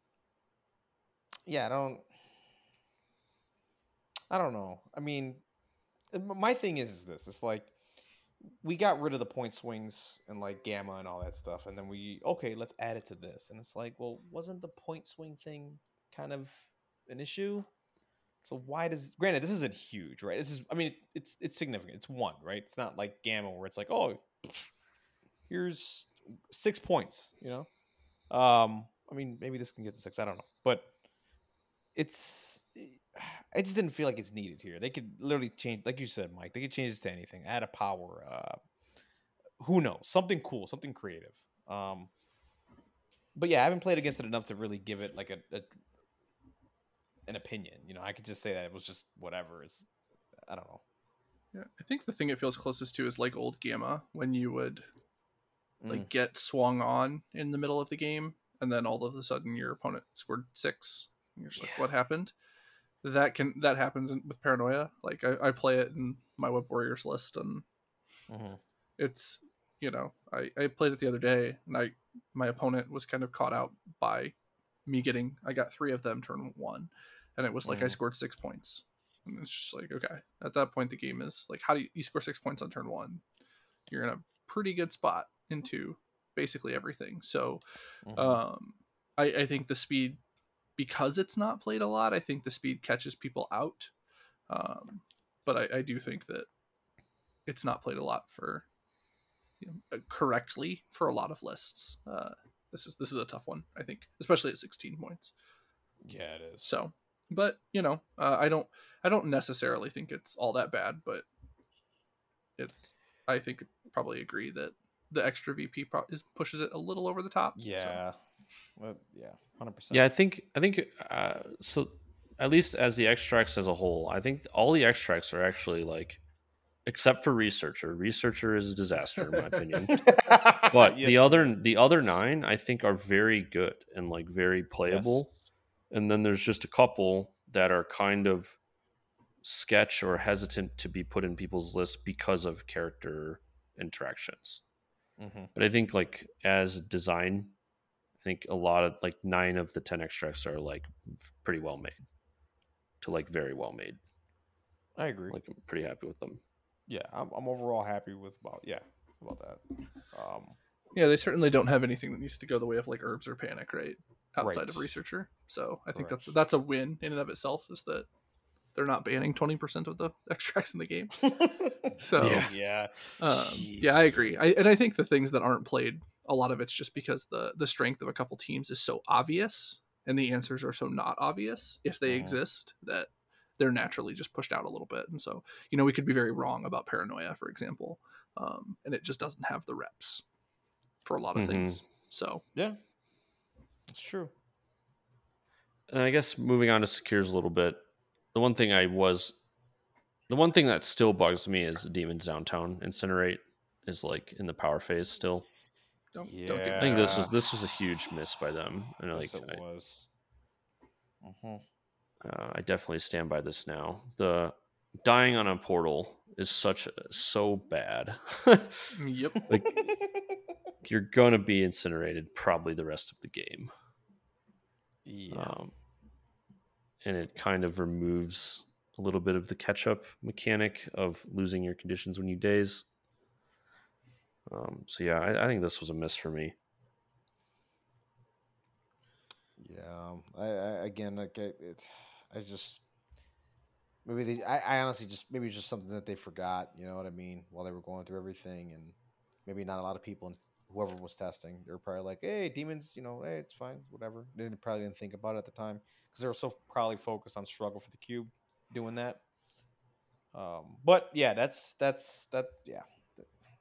C: yeah, I don't. I don't know. I mean, my thing is, is this it's like we got rid of the point swings and like gamma and all that stuff and then we okay let's add it to this and it's like well wasn't the point swing thing kind of an issue so why does granted this isn't huge right this is i mean it's it's significant it's one right it's not like gamma where it's like oh here's six points you know um i mean maybe this can get to six i don't know but it's I just didn't feel like it's needed here. They could literally change, like you said, Mike. They could change this to anything, add a power. Uh, who knows? Something cool, something creative. Um, but yeah, I haven't played against it enough to really give it like a, a an opinion. You know, I could just say that it was just whatever. It's I don't know.
D: yeah, I think the thing it feels closest to is like old Gamma when you would like
C: Mm.
D: get swung on in the middle of the game and then all of a sudden your opponent scored six you're just like what happened that can that happens in, with paranoia like I, I play it in my web warriors list and
C: Mhm.
D: it's you know I, I played it the other day and i my opponent was kind of caught out by me getting i got three of them turn one and it was like i
C: Mhm.
D: scored six points and it's just like okay at that point the game is like how do you, you score six points on turn one you're in a pretty good spot into basically everything so
C: Mhm.
D: um I, I think the speed because it's not played a lot i think the speed catches people out um but i, I do think that it's not played a lot for you know, uh, correctly for a lot of lists uh this is this is a tough one i think especially at 16 points
C: yeah, it is.
D: so but you know uh, i don't i don't necessarily think it's all that bad but it's i think probably agree that the extra vp pro- is pushes it a little over the top so.
C: Yeah, well, yeah, hundred percent.
B: Yeah, I think I think uh, so. At least as the extracts as a whole, I think all the extracts are actually like, except for researcher. Researcher is a disaster in my opinion. *laughs* But
C: Yes,
B: the other
C: is.
B: the other nine I think are very good and like very playable. and then there's just a couple that are kind of sketch or hesitant to be put in people's lists because of character interactions.
C: Mhm.
B: But I think like as design, I think a lot of like nine of the ten extracts are like pretty well made, to like very well made.
C: I agree.
B: Like I'm pretty happy with them.
C: yeah, I'm, I'm overall happy with about yeah about that. Um,
D: Yeah, they certainly don't have anything that needs to go the way of like herbs or panic, right? Outside
C: Right.
D: of researcher. So I think
C: Correct.
D: that's that's a win in and of itself, is that they're not banning twenty percent of the *laughs* extracts in the game. *laughs* So
B: Yeah.
C: yeah,
D: um, yeah, I agree. I, and I think the things that aren't played, a lot of it's just because the the strength of a couple teams is so obvious, and the answers are so not obvious if they
C: Mhm.
D: exist that they're naturally just pushed out a little bit. And so, you know, we could be very wrong about paranoia, for example, um, and it just doesn't have the reps for a lot of
B: Mhm.
D: things. So
C: yeah, it's true.
B: And I guess moving on to secures a little bit, the one thing I was, the one thing that still bugs me is Demons Downtown Incinerate is like in the power phase still.
D: Don't don't get
B: I think this was this was a huge miss by them, and like
C: yes, it
B: I,
C: was. Mhm.
B: uh, I definitely stand by this now. The dying on a portal is such so bad.
D: Yep. *laughs*
B: like you're gonna be incinerated probably the rest of the game.
C: yeah.
B: um, and it kind of removes a little bit of the catch up mechanic of losing your conditions when you daze. Um, so yeah, I, I think this was a miss for me.
C: Yeah, um, I, I again, like it, it, I just maybe they, I, I honestly just maybe just something that they forgot. You know what I mean? While they were going through everything, and maybe not a lot of people, whoever was testing, they were probably like, "Hey, demons, you know, hey, it's fine, whatever." They didn't, probably didn't think about it at the time because they were so probably focused on struggle for the cube, doing that. Um, but yeah, that's that's that. Yeah,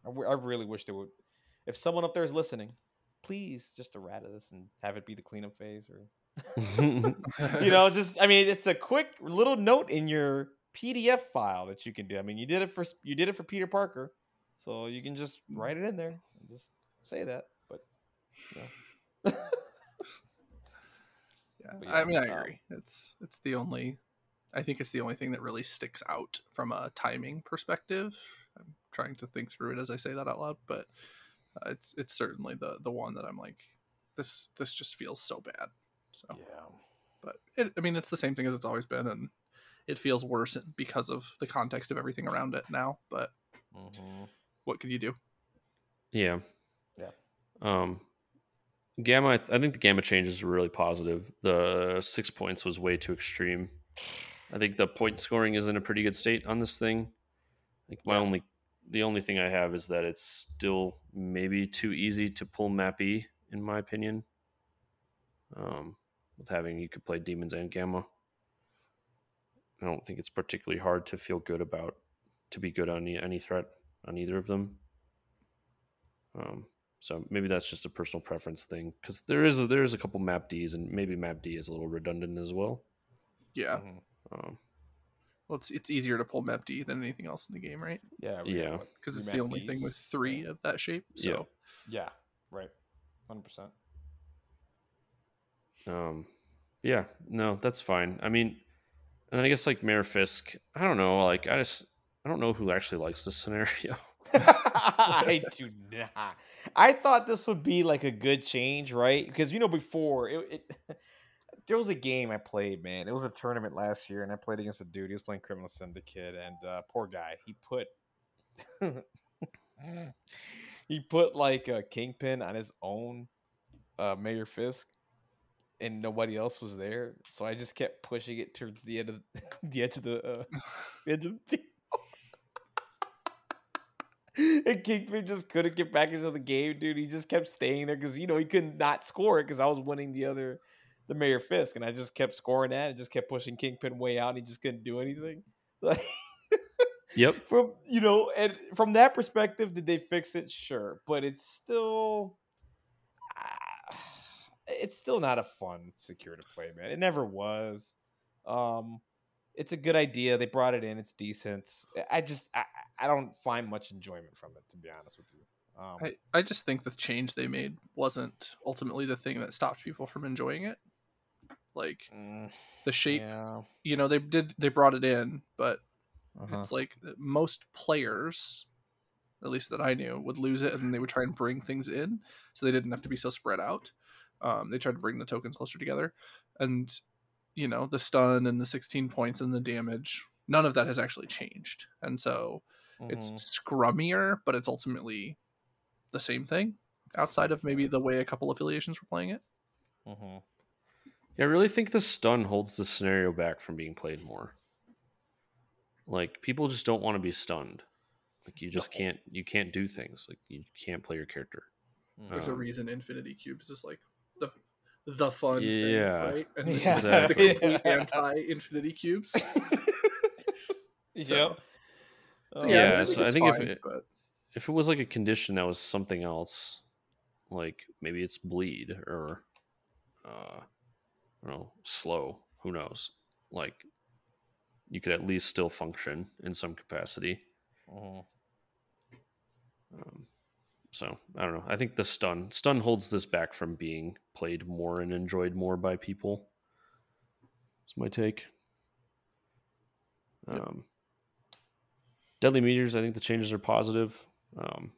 C: I, w- I really wish they would. If someone up there is listening, please just errata this and have it be the cleanup phase or *laughs* you know just i mean it's a quick little note in your pdf file that you can do i mean you did it for you did it for peter parker so you can just write it in there and just say that but you know. *laughs*
D: Yeah,
C: But
D: I mean, I
C: um,
D: agree. It's it's the only, I think it's the only thing that really sticks out from a timing perspective. I'm trying to think through it as I say that out loud, but uh, it's it's certainly the the one that I'm like, this this just feels so bad. So,
C: yeah
D: but it, I mean, it's the same thing as it's always been, and it feels worse because of the context of everything around it now. But
C: Mhm.
D: what can you do?
B: yeah.
C: Yeah.
B: Um, gamma, I, th- I think the gamma changes were really positive. The six points was way too extreme. I think the point scoring is in a pretty good state on this thing. Like my
C: Yeah.
B: only, the only thing I have is that it's still maybe too easy to pull map E, in my opinion. Um, with having you could play demons and gamma. I don't think it's particularly hard to feel good about to be good on any, any threat on either of them. Um, so maybe that's just a personal preference thing because there is a, there is a couple map Ds and maybe map D is a little redundant as well.
D: Yeah,
C: Mhm.
B: Um,
D: well, it's it's easier to pull Map D than anything else in the game, right?
C: yeah we
B: Yeah.
D: Because it's the only thing with three
C: Yeah.
D: of that shape. So
B: Yeah.
C: yeah right 100%
B: um, yeah, no, that's fine. I mean, and then I guess like Mayor Fisk, I don't know. Like I just I don't know who actually likes this scenario. *laughs* *laughs*
C: I do not. I thought this would be like a good change, right? Because you know before it, it *laughs* there was a game I played, man. It was a tournament last year, and I played against a dude. He was playing Criminal Syndicate, and uh, poor guy, he put *laughs* he put like a kingpin on his own uh, Mayor Fisk, and nobody else was there. So I just kept pushing it towards the end of *laughs* the edge of the uh, the *laughs* edge of the table. and Kingpin just couldn't get back into the game, dude. He just kept staying there because you know he couldn't not score it because I was winning the other, the Mayor Fisk, and I just kept scoring that and just kept pushing Kingpin way out. and He just couldn't do anything. *laughs* Like
B: yep. *laughs*
C: from you know, and from that perspective, did they fix it? Sure, but it's still, ah, *sighs* it's still not a fun secure to play, man. It never was. Um, it's a good idea. They brought it in. It's decent. I just I, I don't find much enjoyment from it, to be honest with you. Um,
D: I, I just think the change they made wasn't ultimately the thing that stopped people from enjoying it. Like
C: Mm,
D: the shape,
C: yeah.
D: you know, they did they brought it in, but
C: Uh-huh.
D: it's like most players, at least that I knew, would lose it and then they would try and bring things in, so they didn't have to be so spread out. Um, they tried to bring the tokens closer together, and you know the stun and the 16 points and the damage. None of that has actually changed, and so it's
C: Mhm.
D: scrummier, but it's ultimately the same thing. Outside of maybe the way a couple affiliations were playing it.
C: Mhm.
B: Yeah, I really think the stun holds the scenario back from being played more. Like people just don't want to be stunned. Like you just
C: No.
B: can't you can't do things. Like you can't play your character.
D: There's a
B: Um,
D: reason Infinity Cubes is like the the fun
B: Yeah.
D: thing, right? And *laughs* then
C: Yeah.
D: this *laughs* the complete
C: Yeah.
D: anti Infinity Cubes. *laughs* So-
C: Yep.
D: So,
C: Oh,
D: yeah,
B: Yeah,
D: I
B: so I
D: it's
B: think if it-
D: but
B: If it was like a condition that was something else, like maybe it's bleed or uh Know, slow, who knows. Like you could at least still function in some capacity.
C: Mhm.
B: Um, so I don't know. I think the stun stun holds this back from being played more and enjoyed more by people. it's my take.
D: Yep.
B: Um, Deadly meteors. I think the changes are positive. Um,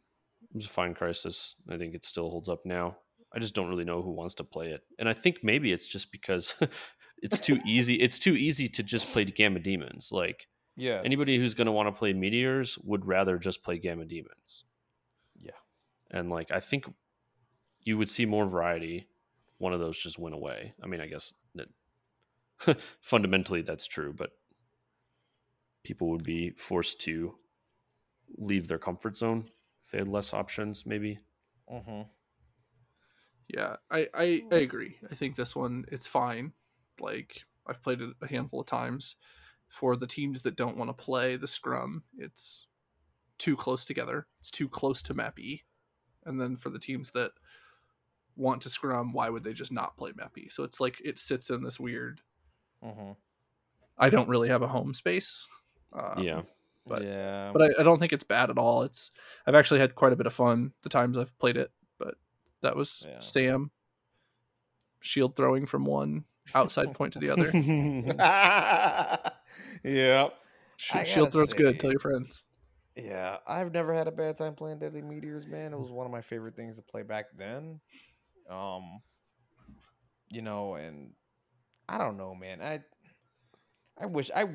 B: it was a fine crisis. I think it still holds up now. I just don't really know who wants to play it, and I think maybe it's just because *laughs* it's too easy. It's too easy to just play Gamma Demons. Like
C: Yes.
B: anybody who's going to want to play meteors would rather just play gamma demons
C: Yeah.
B: and like i think you would see more variety one of those just went away i mean i guess that *laughs* fundamentally that's true but people would be forced to leave their comfort zone if they had less options maybe
C: Mhm.
D: Yeah, I, I I agree. I think this one it's fine. Like I've played it a handful of times. For the teams that don't want to play the scrum, it's too close together. It's too close to map E. And then for the teams that want to scrum, why would they just not play map E? So it's like it sits in this weird.
C: Mhm.
D: I don't really have a home space. Um,
B: yeah
D: But-
C: yeah.
D: but I, I don't think it's bad at all. It's I've actually had quite a bit of fun the times I've played it. But that was
C: Yeah.
D: Sam shield throwing from one outside point to the other. *laughs*
C: yeah.
D: Sh- shield
C: gotta
D: throws good. Tell your friends.
C: Yeah, I've never had a bad time playing Deadly Meteors, man. It was one of my favorite things to play back then. Um, you know, and I don't know, man. I I wish I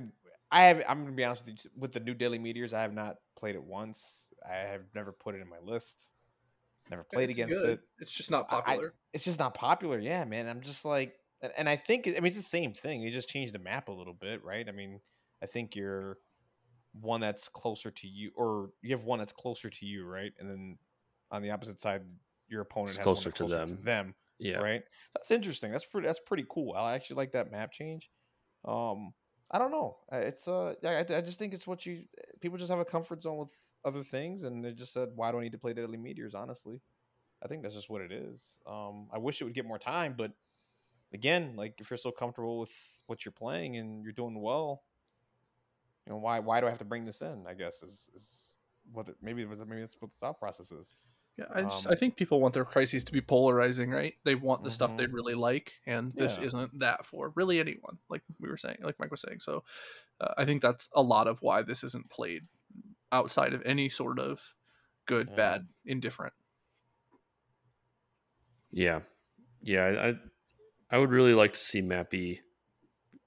C: I have. I'm gonna be honest with you. With the new Deadly Meteors, I have not played it once. I have never put it in my list. Never played
D: It's
C: against
D: good.
C: it.
D: It's just not
C: I- I-
D: popular.
C: It's just not popular. Yeah, man. I'm just like, and, and I think I mean it's the same thing. You just change the map a little bit, right? I mean, I think you're one that's closer to you, or you have one that's closer to you, right? And then on the opposite side, your opponent
B: It's
C: has one
B: closer to them.
C: to them,
B: yeah
C: right? That's interesting. That's pretty. That's pretty cool. I actually like that map change. Um, I don't know. Uh, It's uh, I, I I just think it's what you people just have a comfort zone with other things, and they just said, why do I need to play Deadly Meteors? Honestly, I think that's just what it is. Um, I wish it would get more time, but again, like if you're so comfortable with what you're playing and you're doing well, you know why why do I have to bring this in? I guess is, is what it, maybe maybe that's what the thought process is.
D: Yeah, I just
C: um,
D: I think people want their crises to be polarizing, right? They want the stuff they
C: Mhm.
D: really like, and this
C: Yeah.
D: isn't that for really anyone. Like we were saying, like Mike was saying. So uh, I think that's a lot of why this isn't played outside of any sort of good,
C: Yeah.
D: bad, indifferent.
B: Yeah, yeah. I, I I would really like to see Mappy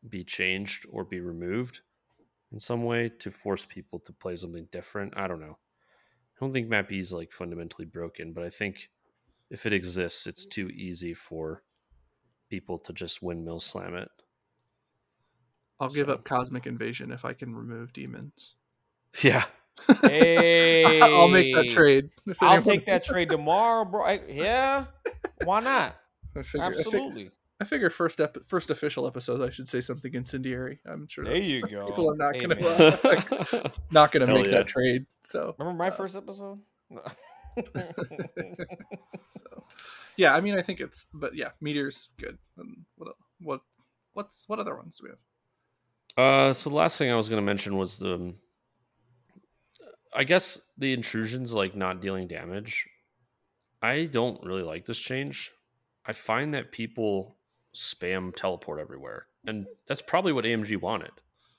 B: be changed or be removed in some way to force people to play something different. I don't know. I don't think Mappy is like fundamentally broken, but I think if it exists, it's too easy for people to just windmill slam it.
D: I'll give up Cosmic Invasion if I can remove demons. *laughs*
B: Yeah,
C: Hey, *laughs*
D: I'll make that trade. *laughs*
C: I'll take that *laughs* trade tomorrow, bro. I, yeah, why not?
D: I figure, I fig-
C: Absolutely.
D: I figure first ep- first official episode, I should say something incendiary. I'm sure.
C: There
D: That's,
C: you go.
D: People are not
C: Hey,
D: gonna
C: man.
D: uh, not gonna
B: Hell
D: make
B: yeah.
D: that trade. So
C: Remember my
D: Uh,
C: first episode?
D: so yeah, I mean, I think it's, but yeah, meteors good. And what el- what what's what other ones do we have?
B: Uh, so the last thing I was going to mention was the, um, I guess the intrusions like not dealing damage. I don't really like this change. I find that people spam teleport everywhere. And that's probably what AMG wanted.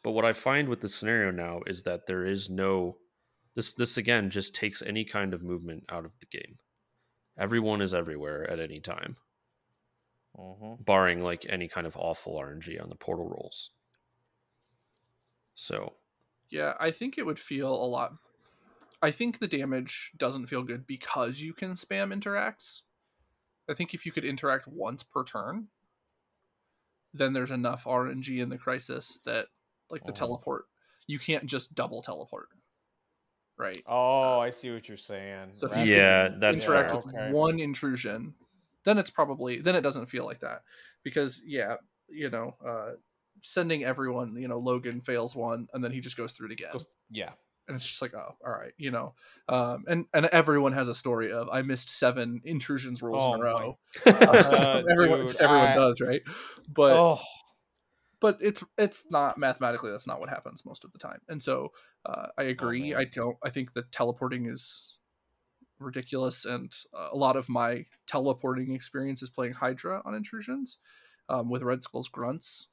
B: But what I find with the scenario now is that there is no this this again just takes any kind of movement out of the game. Everyone is everywhere at any time,
C: Mhm.
B: barring like any kind of awful RNG on the portal rolls. So
D: Yeah, I think it would feel a lot. I think the damage doesn't feel good because you can spam interacts. I think if you could interact once per turn, then there's enough RNG in the crisis that, like the
C: Mhm.
D: teleport, you can't just double teleport, right?
C: Oh, I see what you're saying.
D: So if you
B: Yeah,
C: than-
B: that's
D: interact
B: fair.
D: with
C: okay.
D: one intrusion, then it's probably then it doesn't feel like that because yeah, you know, uh, sending everyone, you know, Logan fails one and then he just goes through it again.
C: Yeah.
D: And it's just like oh all right you know? Um and and everyone has a story of i missed seven intrusions rolls
C: Oh
D: in a row.
C: Uh, *laughs*
D: everyone
C: dude,
D: everyone
C: I-
D: does right? But
C: oh,
D: but it's it's not mathematically that's not what happens most of the time. And so uh, i agree.
C: man.
D: i don't i think that teleporting is ridiculous and uh, a lot of my teleporting experience is playing hydra on intrusions um, with red skull's grunts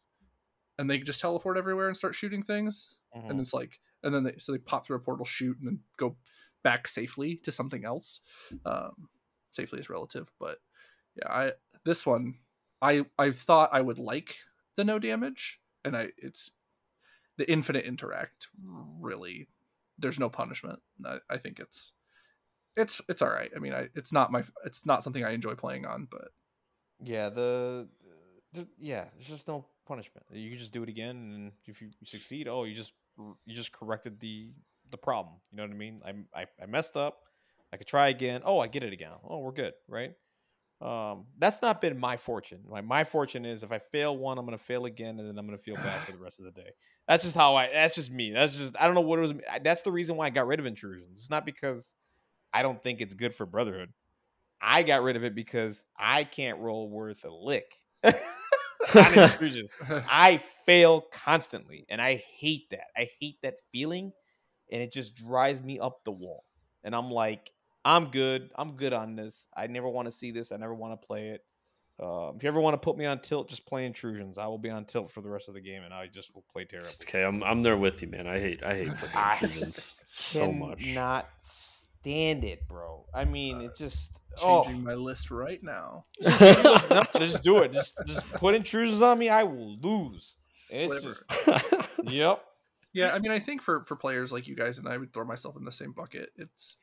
D: and they just teleport everywhere and start shooting things
C: mhm.
D: and it's like and then they so they pop through a portal shoot and then go back safely to something else. Um safely is relative but yeah i this one i i thought i would like the no damage and i it's the infinite interact really there's no punishment. I, I think it's it's it's all right. I mean i it's not my it's not something i enjoy playing on but
C: yeah, the, the yeah, there's just no punishment. You can just do it again, and if you succeed, oh, you just you just corrected the the problem. You know what I mean? I I, I messed up. I could try again. Oh, I get it again. Oh, we're good, right? Um, that's not been my fortune. My my fortune is if I fail one, I'm gonna fail again, and then I'm gonna feel bad for the rest of the day. That's just how I. That's just me. That's just I don't know what it was. That's the reason why I got rid of intrusions. It's not because I don't think it's good for Brotherhood. I got rid of it because I can't roll worth a lick. *laughs* on intrusions. *laughs* I fail constantly, and I hate that. I hate that feeling, and it just drives me up the wall. And I'm like, I'm good. I'm good on this. I never want to see this. I never want to play it. Um, if you ever want to put me on tilt, just play intrusions. I will be on tilt for the rest of the game, and I just will play terribly.
B: okay, I'm I'm there with you, man. I hate I hate intrusions *laughs* so much.
C: Not stand it, bro. I mean, it just oh.
D: changing my list right now *laughs* *laughs*
C: no, just do it. Just just put intrusions on me. I will lose. It's just *laughs* yep.
D: Yeah, I mean, I think for for players like you guys and I would throw myself in the same bucket. It's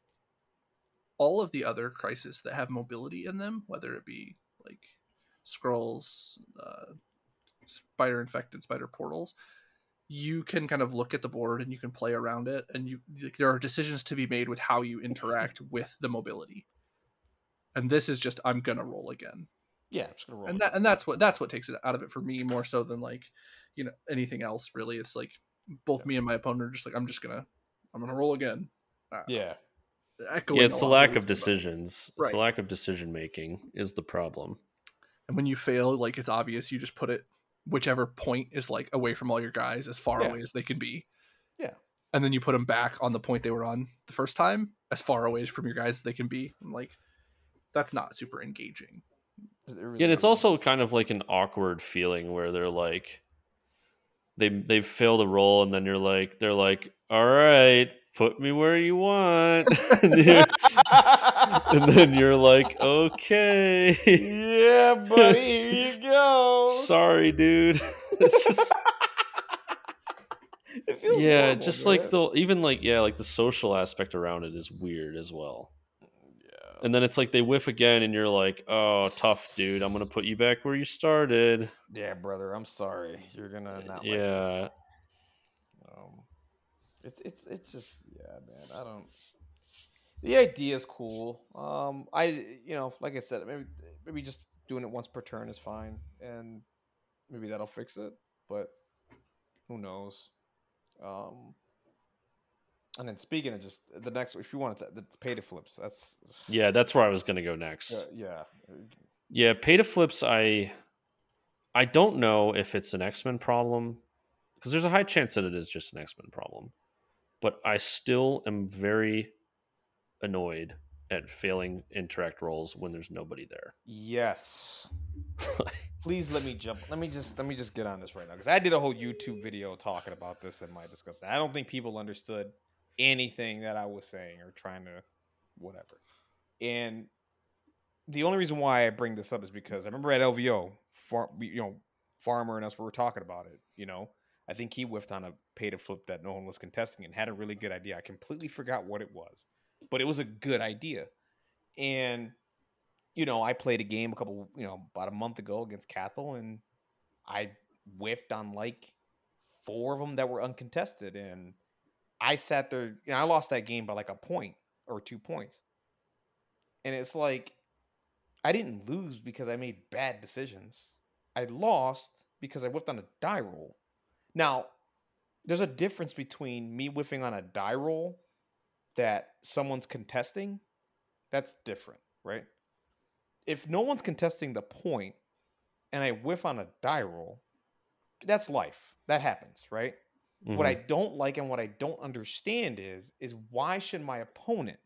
D: all of the other crises that have mobility in them, whether it be like scrolls, uh, spider infected, spider portals. You can kind of look at the board and you can play around it, and you there are decisions to be made with how you interact *laughs* with the mobility. And this is just I'm gonna roll again
C: Yeah, I'm just gonna roll.
D: and that and that's what that's what takes it out of it for me more so than like you know anything else really it's like both me and my opponent are just like i'm just gonna i'm gonna roll again Uh,
C: yeah.
D: echoing
B: yeah, it's
D: a
B: the lack of
D: we said about-
B: decisions. It's
D: Right.
B: the lack of decision making is the problem.
D: and when you fail like it's obvious you just put it whichever point is like away from all your guys as far
C: Yeah.
D: away as they can be
C: Yeah.
D: and then you put them back on the point they were on the first time as far away from your guys as they can be I'm like that's not super engaging
B: Yeah, and it's also kind of like an awkward feeling where they're like they they fail the roll and then you're like they're like, All right, put me where you want. *laughs* *laughs* and, you- and then you're like, Okay.
C: yeah, buddy. Here you go.
B: Sorry, dude. *laughs* It's just
C: It feels
B: yeah,
C: normal,
B: just
C: man.
B: like the even like yeah, like the social aspect around it is weird as well.
C: yeah.
B: And then it's like they whiff again, and you're like, "Oh, tough, dude. I'm gonna put you back where you started."
C: Yeah, brother. I'm sorry. You're gonna not like
B: yeah,
C: this. It's it's it's just yeah, man. I don't. The idea is cool. Um, I you know, like I said, maybe maybe just doing it once per turn is fine, and maybe that'll fix it. But who knows? Um, and then speaking of just the next, if you want to, the pay to flips. That's
B: yeah. That's where I was gonna go next.
C: uh, yeah.
B: Yeah, pay to flips. I I don't know if it's an X Men problem because there's a high chance that it is just an X Men problem, but I still am very annoyed at failing interact roles when there's nobody there.
C: Yes. *laughs* Please let me jump. Let me just let me just get on this right now because I did a whole YouTube video talking about this in my discussion. I don't think people understood anything that I was saying or trying to whatever. And the only reason why I bring this up is because I remember at LVO, far, you know, Farmer and us we were talking about it. You know, I think he whiffed on a pay to flip that no one was contesting and had a really good idea. I completely forgot what it was, but it was a good idea. And you know, I played a game a couple, you know, about a month ago against Cathal, and I whiffed on like four of them that were uncontested, and I sat there. You know, I lost that game by like a point or two points, and it's like I didn't lose because I made bad decisions. I lost because I whiffed on a die roll. Now, there's a difference between me whiffing on a die roll that someone's contesting. That's different, right? if no one's contesting the point and I whiff on a die roll, that's life. That happens, right? Mm-hmm. What I mm-hmm. don't like and what I don't understand is is why should my opponent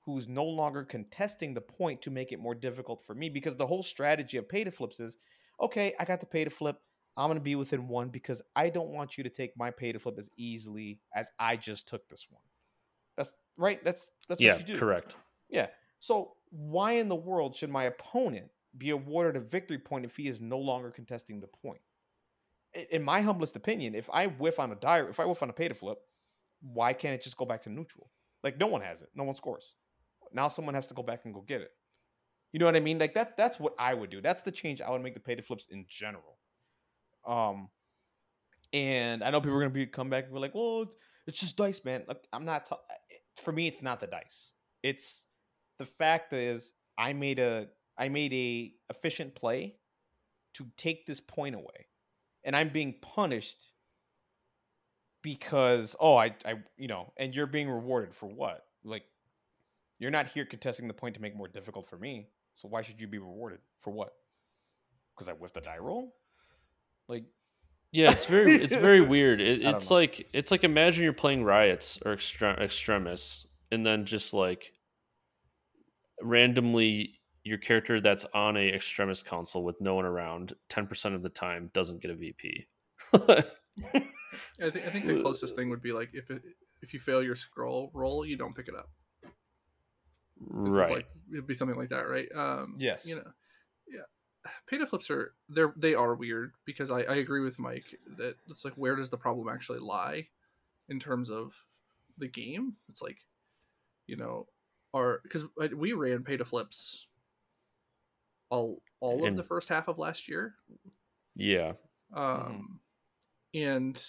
C: who's no longer contesting the point to make it more difficult for me because the whole strategy of pay to flips is okay, I got the pay to flip. I'm going to be within one because I don't want you to take my pay to flip as easily as I just took this one. That's right. That's that's
B: yeah,
C: what you do.
B: Correct.
C: Yeah. So why in the world should my opponent be awarded a victory point if he is no longer contesting the point? In my humblest opinion, if I whiff on a die, if I whiff on a pay to flip, why can't it just go back to neutral? Like no one has it, no one scores. Now someone has to go back and go get it. You know what I mean? Like that. That's what I would do. That's the change I would make the pay to flips in general. Um, and I know people are gonna be come back and be like, "Well, it's, just dice, man." Like I'm not. T- for me, it's not the dice. It's the fact is I made a I made a efficient play to take this point away. And I'm being punished because oh I I you know, and you're being rewarded for what? Like you're not here contesting the point to make more difficult for me. So why should you be rewarded for what? Because I whiffed a die roll? Like
B: yeah, it's very it's *laughs* very weird. It, it's like it's like imagine you're playing riots or extre- extremis, and then just like randomly your character that's on a extremis console with no one around 10% of the time doesn't get a VP. *laughs*
D: I, think, I think the closest thing would be like if it, if you fail your scroll roll, you don't pick it up.
B: right.
D: Like, it'd be something like that, right? Um,
C: yes.
D: You know, yeah. Pay to flips are they're they are weird because I, I agree with Mike that it's like where does the problem actually lie in terms of the game? It's like, you know, are because we ran pay to flips all all of the first half of last year.
B: Yeah.
D: Um, mm-hmm. and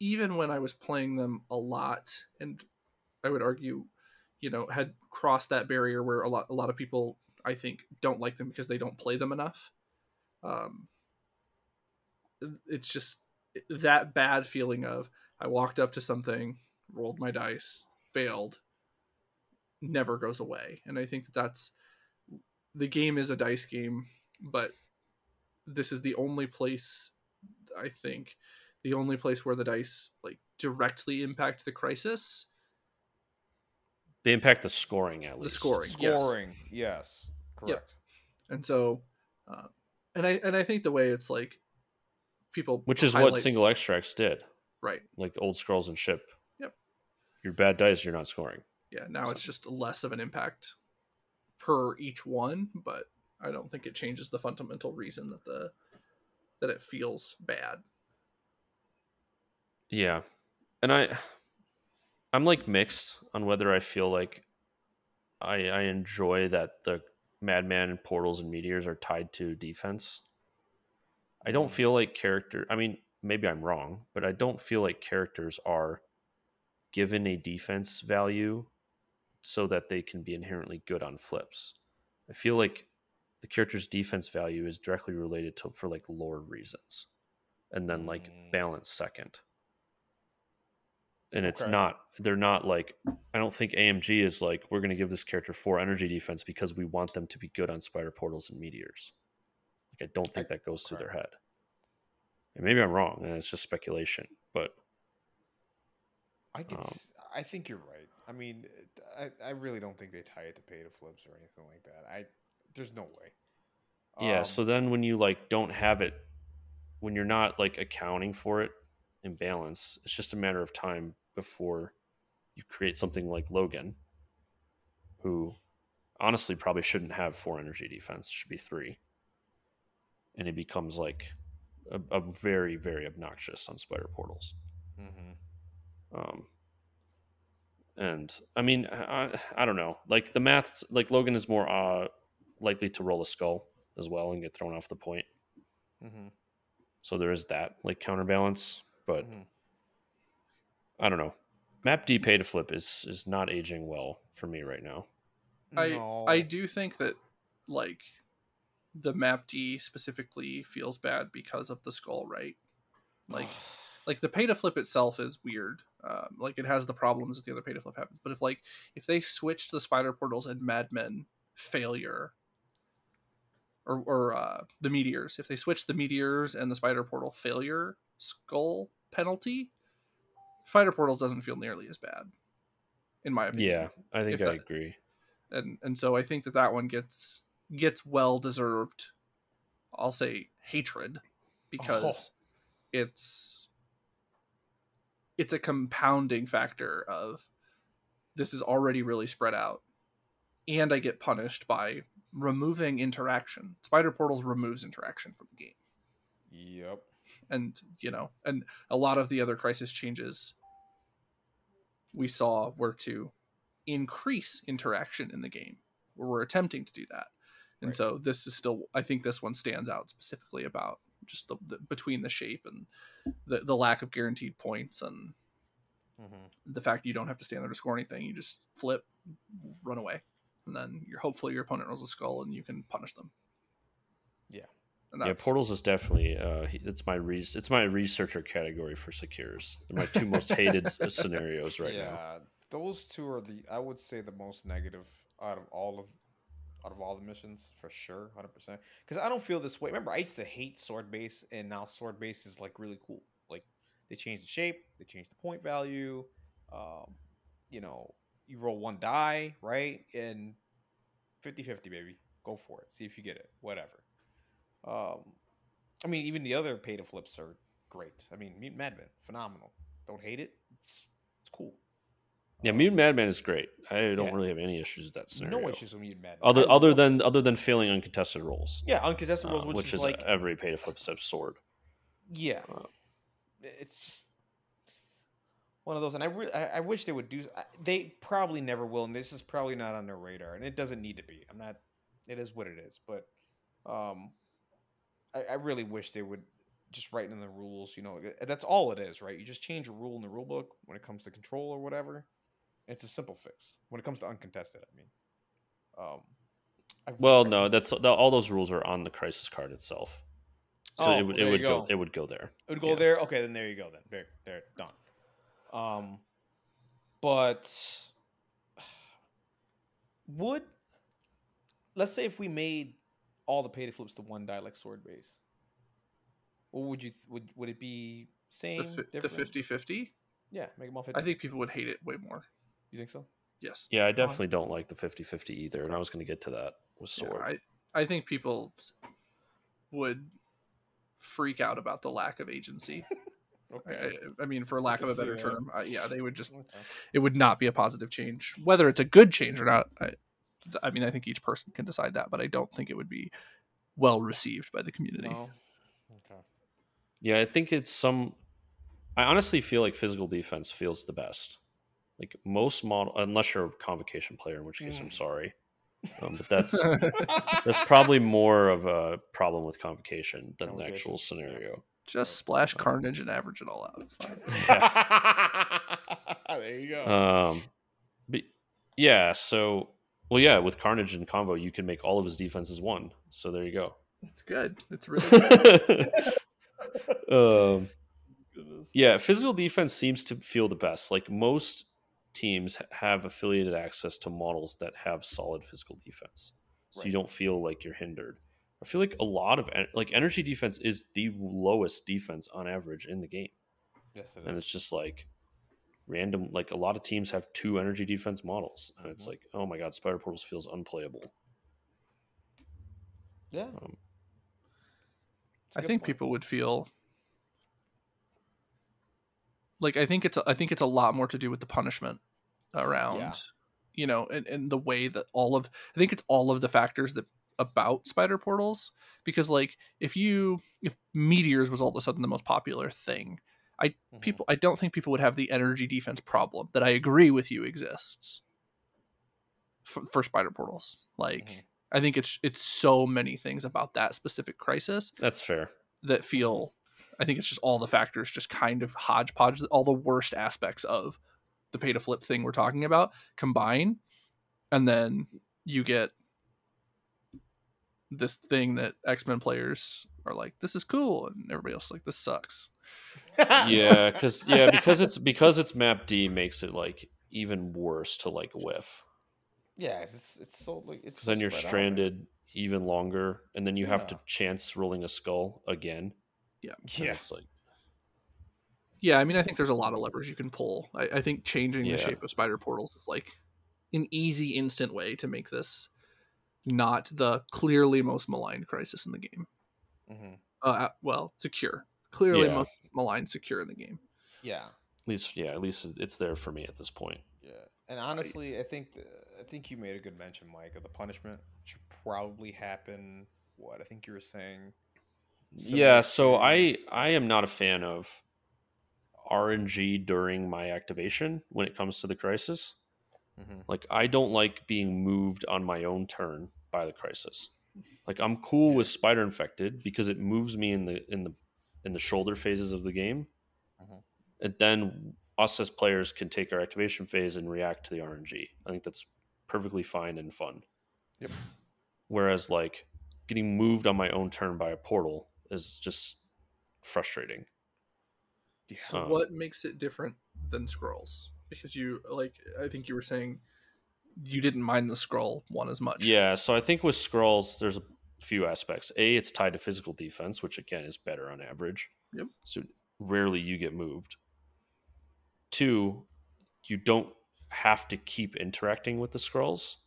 D: even when I was playing them a lot, and I would argue, you know, had crossed that barrier where a lot a lot of people I think don't like them because they don't play them enough. Um, it's just that bad feeling of I walked up to something, rolled my dice, failed, never goes away. And I think that that's the game is a dice game, but this is the only place I think the only place where the dice like directly impact the crisis.
B: They impact the scoring at least.
D: The scoring,
C: scoring, yes, yes. correct. Yep.
D: And so, uh, and I and I think the way it's like people,
B: which is highlights, what single extracts did,
D: right?
B: Like old scrolls and ship.
D: Yep.
B: Your bad dice, you're not scoring
D: yeah now so. it's just less of an impact per each one but i don't think it changes the fundamental reason that the that it feels bad
B: yeah and i i'm like mixed on whether i feel like i i enjoy that the madman and portals and meteors are tied to defense i don't mm. feel like character i mean maybe i'm wrong but i don't feel like characters are given a defense value so that they can be inherently good on flips. I feel like the character's defense value is directly related to for like lore reasons, and then like mm. balance second. And it's okay. not they're not like I don't think AMG is like we're going to give this character four energy defense because we want them to be good on spider portals and meteors. Like I don't think that goes through their head. And maybe I'm wrong, and it's just speculation, but
C: I can um, I think you're right. I mean, I, I really don't think they tie it to pay to flips or anything like that. I there's no way.
B: Yeah.
C: Um,
B: so then when you like don't have it, when you're not like accounting for it in balance, it's just a matter of time before you create something like Logan, who honestly probably shouldn't have four energy defense, should be three. And it becomes like a, a very, very obnoxious on spider portals.
C: mhm.
B: Um, and I mean, I, I don't know. Like the maths, like Logan is more uh, likely to roll a skull as well and get thrown off the point.
C: Mhm.
B: So there is that like counterbalance. But
C: Mhm.
B: I don't know. Map D pay to flip is is not aging well for me right now.
D: I
C: No.
D: I do think that like the map D specifically feels bad because of the skull, right? Like *sighs* like the pay to flip itself is weird. Um, like it has the problems that the other pay to flip happens. But if like if they switched the spider portals and madmen failure or or uh, the meteors, if they switch the meteors and the spider portal failure skull penalty, spider portals doesn't feel nearly as bad, in my opinion
B: Yeah, I think I
D: that-
B: agree.
D: and and so I think that that one gets gets well deserved. I'll say hatred because oh. it's it's a compounding factor of this is already really spread out, and I get punished by removing interaction. Spider Portals removes interaction from the game
C: Yep.
D: And you know and a lot of the other crisis changes we saw were to increase interaction in the game or we're attempting to do that and
C: Right.
D: so this is still i think this one stands out specifically about just the, the between the shape and the, the lack of guaranteed points and
C: Mhm.
D: the fact you don't have to stand there to score anything you just flip run away and then you're hopefully your opponent rolls a skull and you can punish them
C: Yeah.
B: Yeah, portals is definitely uh, it's my re- it's my researcher category for secures. They're my two most hated *laughs* scenarios right now.
C: yeah,
B: now.
C: those two are the I would say the most negative out of all of out of all the missions for sure, hundred percent. Because I don't feel this way. Remember, I used to hate sword base, and now sword base is like really cool. Like they changed the shape, they changed the point value. Um, you know, you roll one die, right? And 50-50, baby. Go for it. See if you get it. Whatever. Um, I mean, even the other pay to flips are great. I mean, Mutant Madman, phenomenal. Don't hate it. It's it's cool.
B: Yeah, Mutant Madman is great. I don't
C: Yeah.
B: really have any issues with that scenario.
C: No issues with Mutant Madman.
B: other other than other than failing uncontested rolls,
C: yeah, uncontested
B: uh,
C: rolls, which,
B: which,
C: is,
B: is
C: like
B: every pay to flip except sword.
C: yeah,
B: uh,
C: it's just one of those. And I re- I, I wish they would do. I- They probably never will, and this is probably not on their radar, and it doesn't need to be. I'm not. It is what it is, but um, I, I really wish they would just write in the rules. You know, that's all it is, right? You just change a rule in the rule book when it comes to control or whatever. It's a simple fix when it comes to uncontested. I mean, um, I,
B: Well, no, that's the, all those rules are on the crisis card itself. So
C: Oh,
B: it would it would go.
C: go.
B: it would go there.
C: It would go
B: Yeah.
C: there. Okay, then there you go. Then there, there, done. Um, but *sighs* would let's say if we made all the pay to flips to one die like sword base, what would you would would it be same?
D: the
C: different?
D: 50-50
C: Yeah, make them all fifty.
D: i think people would hate it way more
C: you think so.
D: yes
B: Yeah, I definitely don't like the 50-50 either, and I was going to get to that with
D: Yeah,
B: sword.
D: I, I think people would freak out about the lack of agency. *laughs* I,
C: Okay.
D: I, I mean, for lack of a better term, uh, yeah, they would just.
C: Okay.
D: It would not be a positive change. Whether it's a good change or not, I, I mean, I think each person can decide that, but I don't think it would be well received by the community.
C: No. Okay.
B: Yeah, I think it's some. I honestly feel like physical defense feels the best. Like most model, unless you're a convocation player, in which case I'm
C: Mm.
B: sorry, um, but that's *laughs* that's probably more of a problem with convocation than the
C: Convocation,
B: actual scenario.
D: Just splash carnage and average it all out. It's fine. *laughs* *laughs*
C: there you go.
B: Um, but yeah, so well, yeah, with Carnage and Convo, you can make all of his defenses one. So there you go.
D: It's good. It's really good. *laughs*
B: um, yeah, physical defense seems to feel the best. Like most teams have affiliated access to models that have solid physical defense, so you don't feel like you're hindered. I feel like a lot of like energy defense is the lowest defense on average in the game,
C: Yes, it
B: and
C: is.
B: it's just like random. Like a lot of teams have two energy defense models, and it's
C: Mhm.
B: like, oh my god, Spider Portals feels unplayable.
C: Yeah.
B: Um,
C: a
D: I
C: good
D: think
C: point.
D: people would feel like I think it's i think it's a lot more to do with the punishment around you know and, and the way that all of I think it's all of the factors that about spider portals because like if you if meteors was all of a sudden the most popular thing
C: Mhm.
D: people I don't think people would have the energy defense problem that I agree with you exists for, for spider portals like
C: Mhm.
D: I think it's it's so many things about that specific crisis
B: That's fair.
D: that feel I think it's just all the factors just kind of hodgepodge all the worst aspects of the pay to flip thing we're talking about combine and then you get this thing that X-Men players are like this is cool and everybody else is like this sucks.
B: Yeah, because *laughs* yeah, because it's because it's map D makes it like even worse to like whiff.
C: yeah, it's it's so like it's
B: Because then you're
C: spread out,
B: stranded even longer, and then you have to chance rolling a skull again. Yeah,
C: Yeah,
B: it's like
D: Yeah, I mean I think there's a lot of levers you can pull. I, I think changing
B: Yeah.
D: the shape of spider portals is like an easy instant way to make this not the clearly most maligned crisis in the game.
C: Mhm.
D: Uh, well, secure. Clearly
B: Yeah.
D: most maligned secure in the game.
C: yeah,
B: at least yeah, at least it's there for me at this point.
C: yeah. And honestly, I think the, I think you made a good mention, Mike. Of the punishment should probably happen. What I think you were saying.
B: yeah, so
C: to-
B: I I am not a fan of RNG during my activation when it comes to the crisis.
C: Mhm.
B: Like I don't like being moved on my own turn by the crisis. Like I'm cool with spider infected because it moves me in the in the in the shoulder phases of the game.
C: Mhm.
B: And then us as players can take our activation phase and react to the RNG. I think that's perfectly fine and fun.
C: Yep.
B: Whereas like getting moved on my own turn by a portal is just frustrating.
C: Yeah.
D: So
B: Um,
D: what makes it different than scrolls? Because you like I think you were saying you didn't mind the scroll one as much.
B: Yeah, so I think with scrolls, there's a few aspects. A, it's tied to physical defense, which again is better on average.
D: Yep.
B: So rarely you get moved. Two, you don't have to keep interacting with the scrolls.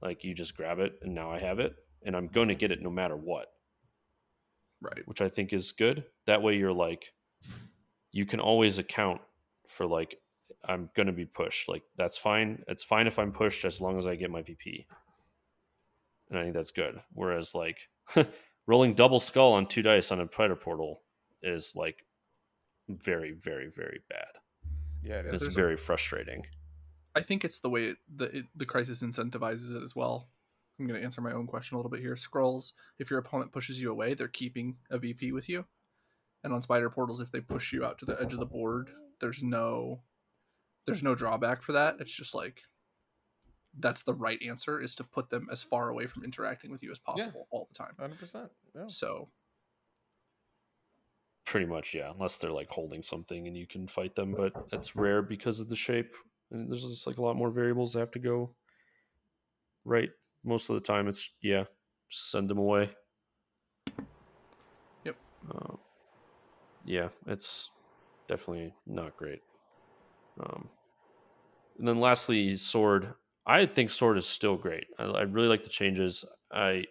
B: Like you just grab it and now I have it, and I'm going to get it no matter what,
D: Right.
B: which I think is good. That way you're like, you can always account for like, I'm going to be pushed. Like that's fine. It's fine if I'm pushed as long as I get my VP and I think that's good. Whereas like *laughs* rolling double skull on two dice on a predator portal is like very, very, very bad.
C: Yeah, it
B: And
C: is.
B: it's
D: there's a-
B: very frustrating.
D: I think it's the way it, the it, the crisis incentivizes it as well. I'm going to answer my own question a little bit here. Scrolls, if your opponent pushes you away, they're keeping a VP with you. And on spider portals, if they push you out to the edge of the board, there's no there's no drawback for that. It's just like that's the right answer is to put them as far away from interacting with you as possible all the time.
C: Hundred percent. Yeah.
D: So
B: Pretty much, yeah. Unless they're like holding something and you can fight them, but it's rare because of the shape. And there's just like a lot more variables that have to go right. Most of the time, it's yeah, just send them away.
D: Yep.
B: Uh, yeah, it's definitely not great. Um, and then lastly, sword. I think sword is still great. I, I really like the changes. I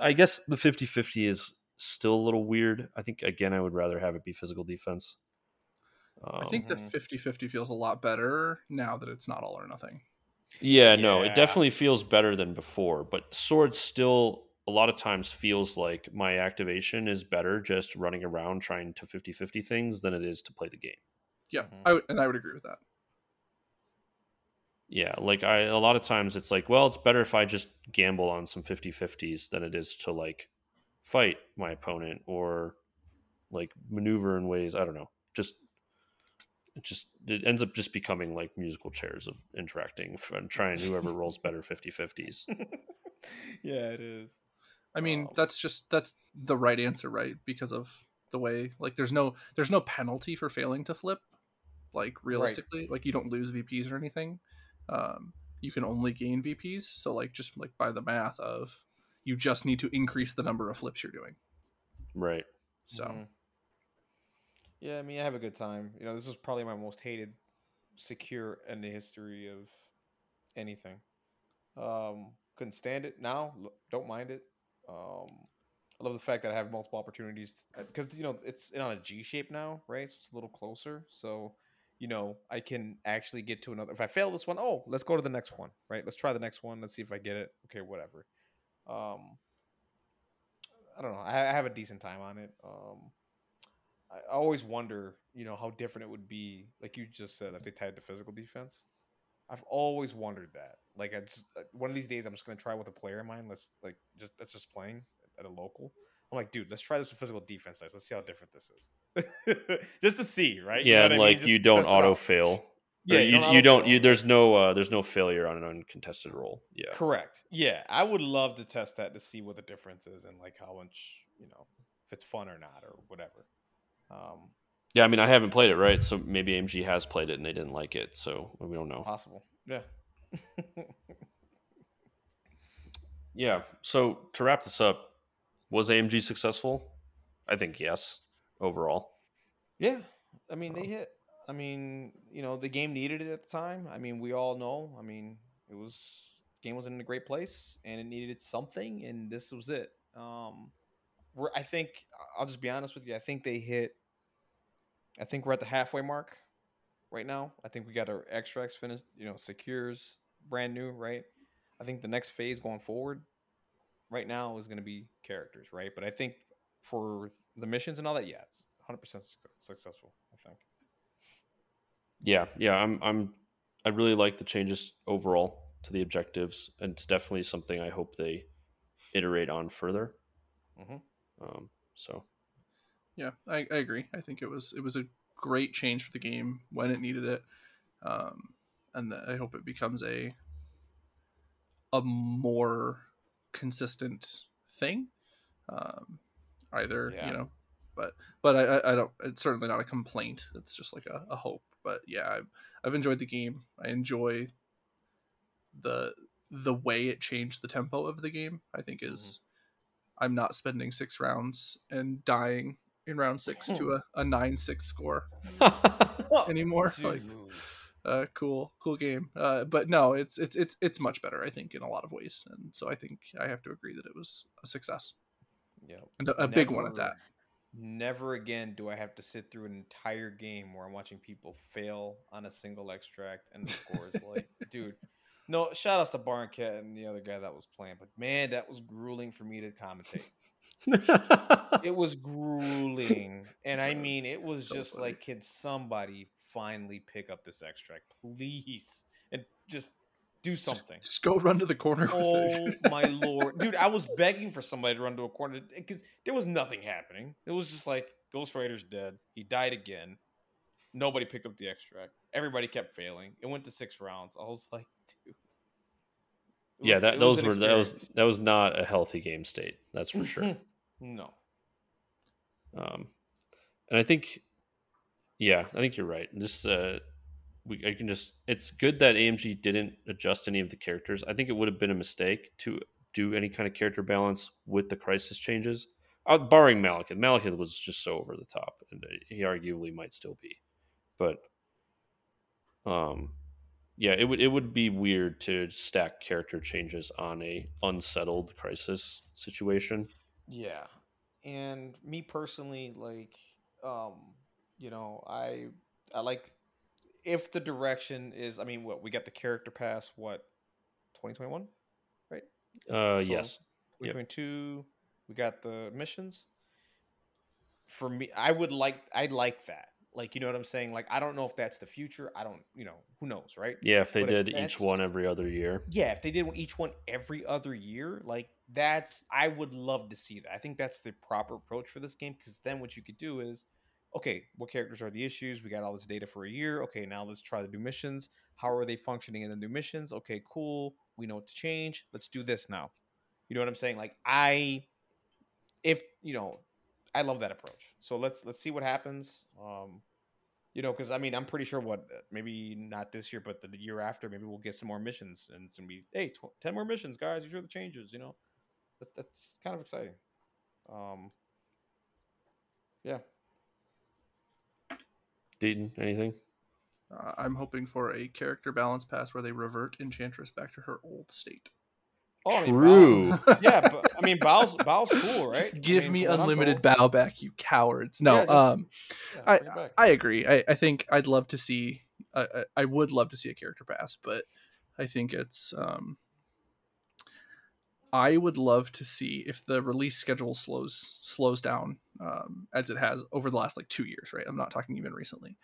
B: I guess the 50-50 is still a little weird. I think again I would rather have it be physical defense. Um,
D: I think the 50-50 feels a lot better now that it's not all or nothing.
B: Yeah, no,
C: Yeah.
B: it definitely feels better than before, but sword still a lot of times feels like my activation is better just running around trying to 50-50 things than it is to play the game.
D: Yeah,
C: Mhm.
D: I would, and I would agree with that.
B: Yeah, like I a lot of times it's like, well, it's better if I just gamble on some 50-50s than it is to like fight my opponent or like maneuver in ways, I don't know. Just it just it ends up just becoming like musical chairs of interacting and trying whoever *laughs* rolls better 50-50s. *laughs*
C: yeah, it is.
D: I mean,
C: Um,
D: that's just that's the right answer, right? Because of the way like there's no there's no penalty for failing to flip. Like realistically, like you don't lose VPs or anything. Um, you can only gain VPs. So like just like by the math of you just need to increase the number of flips you're doing.
B: Right.
D: So
C: Mhm. Yeah, I mean, I have a good time. You know, this is probably my most hated secure in the history of anything. Um, couldn't stand it. Now, don't mind it. Um, I love the fact that I have multiple opportunities because you know it's on a G shape now, right? So it's a little closer. So you know I can actually get to another. If I fail this one, oh, let's go to the next one, right? Let's try the next one. Let's see if I get it. Okay, whatever. Um, I don't know. I, I have a decent time on it. Um, I always wonder, you know, how different it would be, like you just said, if they tied to physical defense. I've always wondered that. Like, I just uh, one of these days, I'm just gonna try with a player in mind. Let's like just that's just playing at a local. I'm like, dude, let's try this with physical defense. Nice. Let's see how different this is, *laughs* just to see, right?
B: Yeah,
C: you know
B: like
C: mean?
B: you
C: Just
B: don't auto fail.
C: Yeah,
B: you,
C: don't
B: you don't. You, there's no uh, there's no failure on an uncontested roll. Yeah.
C: Correct. Yeah, I would love to test that to see what the difference is and like how much you know if it's fun or not or whatever. Um,
B: Yeah, I mean, I haven't played it, right? So maybe AMG has played it and they didn't like it, so we don't know.
C: possible. Yeah. *laughs*
B: Yeah. So to wrap this up, was AMG successful? I think yes, overall.
C: Yeah, I mean they hit. I mean, you know, the game needed it at the time. I mean, we all know. I mean, it was game was in a great place and it needed something, and this was it. Um, we're I think I'll just be honest with you. I think they hit. I think we're at the halfway mark right now. I think we got our extracts finished. You know, secures brand new, right? I think the next phase going forward, right now, is going to be characters, right? But I think for the missions and all that, yeah, it's 100 percent successful. I think.
B: Yeah, yeah. I'm I'm I really like the changes overall to the objectives, and it's definitely something I hope they iterate on further.
C: Mhm.
B: Um, so
D: Yeah, I, I agree. I think it was it was a great change for the game when it needed it, um, and that I hope it becomes a a more consistent thing. Um, either
C: Yeah.
D: you know, but but I, I don't. It's certainly not a complaint. It's just like a, a hope. But yeah, I've I've enjoyed the game. I enjoy the the way it changed the tempo of the game. I think is I'm not spending six rounds and dying in round six to a, a nine six score *laughs* anymore. Like, uh, cool, cool game. Uh, but no, it's it's it's it's much better. I think in a lot of ways, and so I think I have to agree that it was a success
C: Yeah.
D: and a, a big one at that.
C: Never again do I have to sit through an entire game where I'm watching people fail on a single extract and the score is like, *laughs* dude. No, shout outs to Barncat and the other guy that was playing, but man, that was grueling for me to commentate. *laughs* It was grueling, and I mean, it was
D: So
C: just
D: funny.
C: like, can somebody finally pick up this extract, please, and just do something?
D: Just go run to the corner. with
C: Oh
D: it. *laughs*
C: my lord, dude! I was begging for somebody to run to a corner because there was nothing happening. It was just like Ghost Rider's dead. He died again. Nobody picked up the extract. Everybody kept failing. It went to six rounds. I was like, dude. It
B: yeah, that
C: was
B: those
C: an
B: were that was that was not a healthy game state. That's for sure. *laughs*
C: no.
B: Um, and I think, yeah, I think you're right. Just uh, we I can just it's good that AMG didn't adjust any of the characters. I think it would have been a mistake to do any kind of character balance with the crisis changes. Uh, barring Malekith, Malekith was just so over the top, and uh, he arguably might still be. But, um, yeah, it would it would be weird to stack character changes on a unsettled crisis situation.
C: Yeah. And me personally, like, um, you know, I I like if the direction is I mean what we got the character pass, what, twenty twenty one? right?
B: Uh,
C: So,
B: yes,
C: We're
B: Yep.
C: doing two. We got the missions. For me, I would like. I like that. Like, you know what I'm saying? Like, I don't know if that's the future. I don't. You know, who knows, right?
B: yeah. If they
C: But if
B: did each one every other year,
C: Yeah, if they did each one every other year, like that's. I would love to see that. I think that's the proper approach for this game because then what you could do is, okay, what characters are the issues? We got all this data for a year. Okay, now let's try the new missions. How are they functioning in the new missions? Okay, cool. We know what to change. Let's do this now. You know what I'm saying? Like I, if you know, I love that approach. So let's let's see what happens. Um, you know, because I mean, I'm pretty sure what uh, maybe not this year, but the year after, maybe we'll get some more missions, and it's gonna be hey, tw- ten more missions, guys. These are the changes. You know, that's that's kind of exciting. Um, yeah,
B: Deaton, anything?
D: Uh, I'm hoping for a character balance pass where they revert Enchantress back to her old state.
C: Oh, I mean,
B: True.
C: Bao- *laughs* yeah, but I mean, Bao's Bao's cool, *laughs* right?
D: Just
C: I
D: give
C: mean,
D: me
C: from what I'm
D: unlimited
C: told.
D: bow back, you cowards. No,
C: Yeah, just-
D: um,
C: Yeah,
D: I,
C: bring it back.
D: I agree. I, I think I'd love to see. I I I would love to see a character pass, but I think it's. Um, I would love to see if the release schedule slows slows down um, as it has over the last like two years. Right, I'm not talking even recently.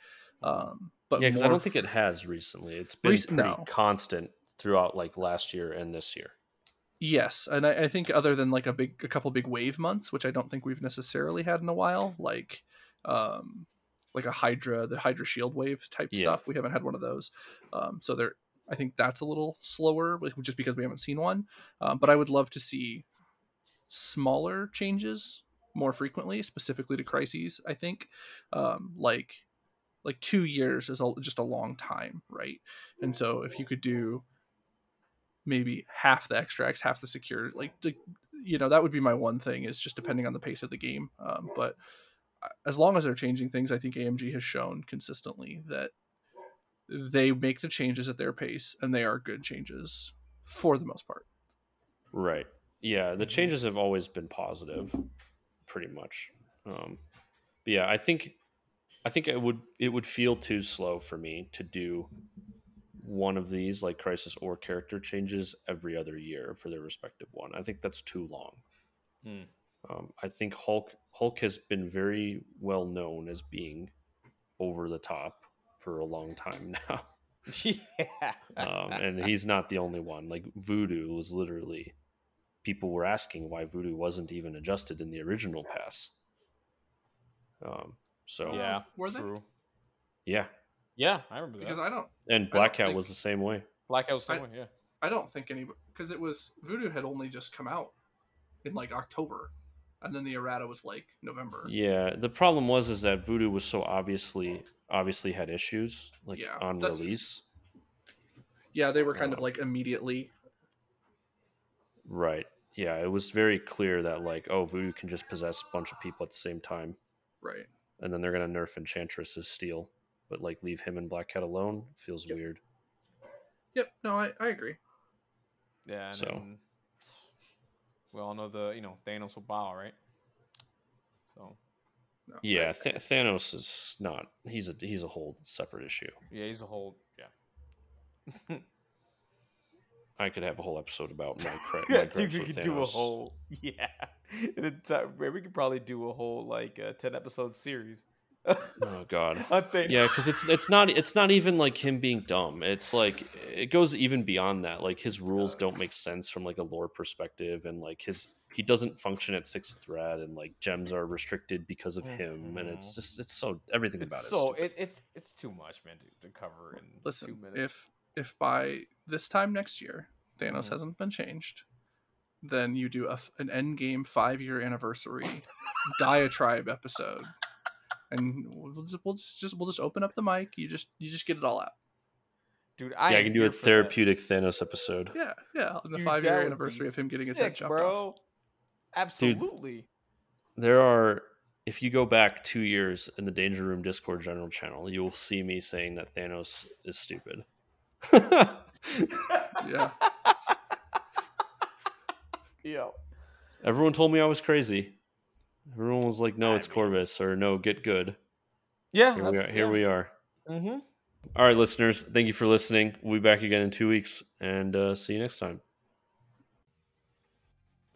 D: Um, but
B: yeah, because I don't think it has recently. It's been
D: Rec-
B: pretty
D: no.
B: constant throughout like last year and this year.
D: Yes, and I, I think other than like a big, a couple big wave months, which I don't think we've necessarily had in a while, like, um, like a Hydra, the Hydra Shield wave type
B: Yeah.
D: stuff. We haven't had one of those, um, so there, I think that's a little slower, like, just because we haven't seen one. Um, but I would love to see smaller changes more frequently, specifically to crises. I think, um, like, like two years is a, just a long time, right? And so if you could do maybe half the extracts, half the secure. Like, the, you know, that would be my one thing is just depending on the pace of the game. Um, but uh, as long as they're changing things, I think AMG has shown consistently that they make the changes at their pace and they are good changes for the most part.
B: Right. Yeah,
C: Mm-hmm.
B: the changes have always been positive, pretty much. Um, but yeah, I think I think it would it would feel too slow for me to do one of these like crisis or character changes every other year for their respective one. I think that's too long.
C: Hmm.
B: Um, I think Hulk Hulk has been very well known as being over the top for a long time *laughs* now.
C: yeah.
B: um, and he's not the only one. Like Voodoo was literally people were asking why Voodoo wasn't even adjusted in the original pass. Um, so yeah,
C: yeah.
D: Were they?
C: True.
B: yeah.
C: Yeah, I remember
D: Because
C: that.
D: I don't,
B: and
D: I
B: Black
D: don't
B: Cat was the same way.
C: Black was
D: the
C: same way, yeah.
D: I don't think any because it was Voodoo had only just come out in like October, and then the errata was like November.
B: Yeah, the problem was is that Voodoo was so obviously obviously had issues like
D: Yeah,
B: on release.
D: Yeah, they were kind of
B: Uh,
D: like immediately.
B: Right. Yeah, it was very clear that like oh Voodoo can just possess a bunch of people at the same time,
D: Right.
B: and then they're gonna nerf Enchantress as steel, but like leave him and Black Cat alone feels
D: Yep.
B: weird.
D: Yep. No, I, I agree.
C: Yeah, and
B: So-
C: then we all know the you know Thanos will bow, right? So
D: No, I-
B: Yeah, Th- Thanos is not. He's a he's a whole separate issue.
C: yeah, he's a whole yeah. *laughs*
B: I could have a whole episode about *laughs* my, cra-
C: yeah,
B: my
C: I think
B: gripes
C: we could do a whole yeah. In *laughs* the time, we could probably do a whole like uh, ten episode series.
B: Oh God.
C: on Thanos.
B: Yeah, because it's it's not it's not even like him being dumb. It's like it goes even beyond that. Like his rules don't make sense from like a lore perspective, and like his he doesn't function at sixth thread, and like gems are restricted because of him, and it's
C: Mhm.
B: just it's so everything about
C: It's
B: it.
C: so it, it's it's too much, man, to, to cover in two
D: Listen,
C: minutes.
D: if if by this time next year Thanos
C: Mhm.
D: hasn't been changed, then you do a f an end game five year anniversary *laughs* diatribe episode, and we'll just, we'll just just we'll just open up the mic. You just you just get it all out.
C: dude, I
B: yeah, I can do a
C: here for that.
B: therapeutic Thanos episode.
D: Yeah, yeah. On the
C: Dude,
D: five year
C: would be
D: anniversary of him getting his head
C: sick,
D: chopped
C: bro.
D: off.
C: Absolutely.
B: There are if you go back two years in the Danger Room Discord general channel, you will see me saying that Thanos is stupid. *laughs*
D: Yeah. *laughs*
C: yeah.
B: Everyone told me I was crazy. Everyone was like, "No,
C: I
B: it's
C: mean-
B: Corvus," or "No, get good."
C: Yeah.
B: Here we are. Here we are.
C: Mm-hmm.
B: All right, listeners. Thank you for listening. We'll be back again in two weeks, and uh, see you next time.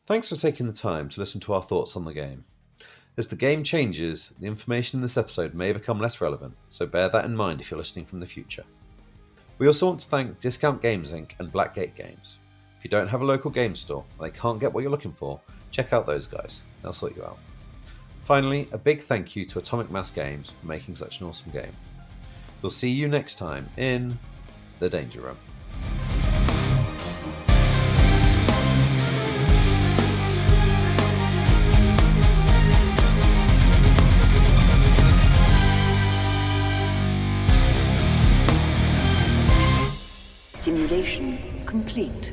A: Thanks for taking the time to listen to our thoughts on the game. As the game changes, the information in this episode may become less relevant, so bear that in mind if you're listening from the future. We also want to thank Discount Games Inc. and Blackgate Games. If you don't have a local game store and they can't get what you're looking for, check out those guys. They'll sort you out. Finally, a big thank you to Atomic Mass Games for making such an awesome game. We'll see you next time in The Danger Room.
E: Simulation complete.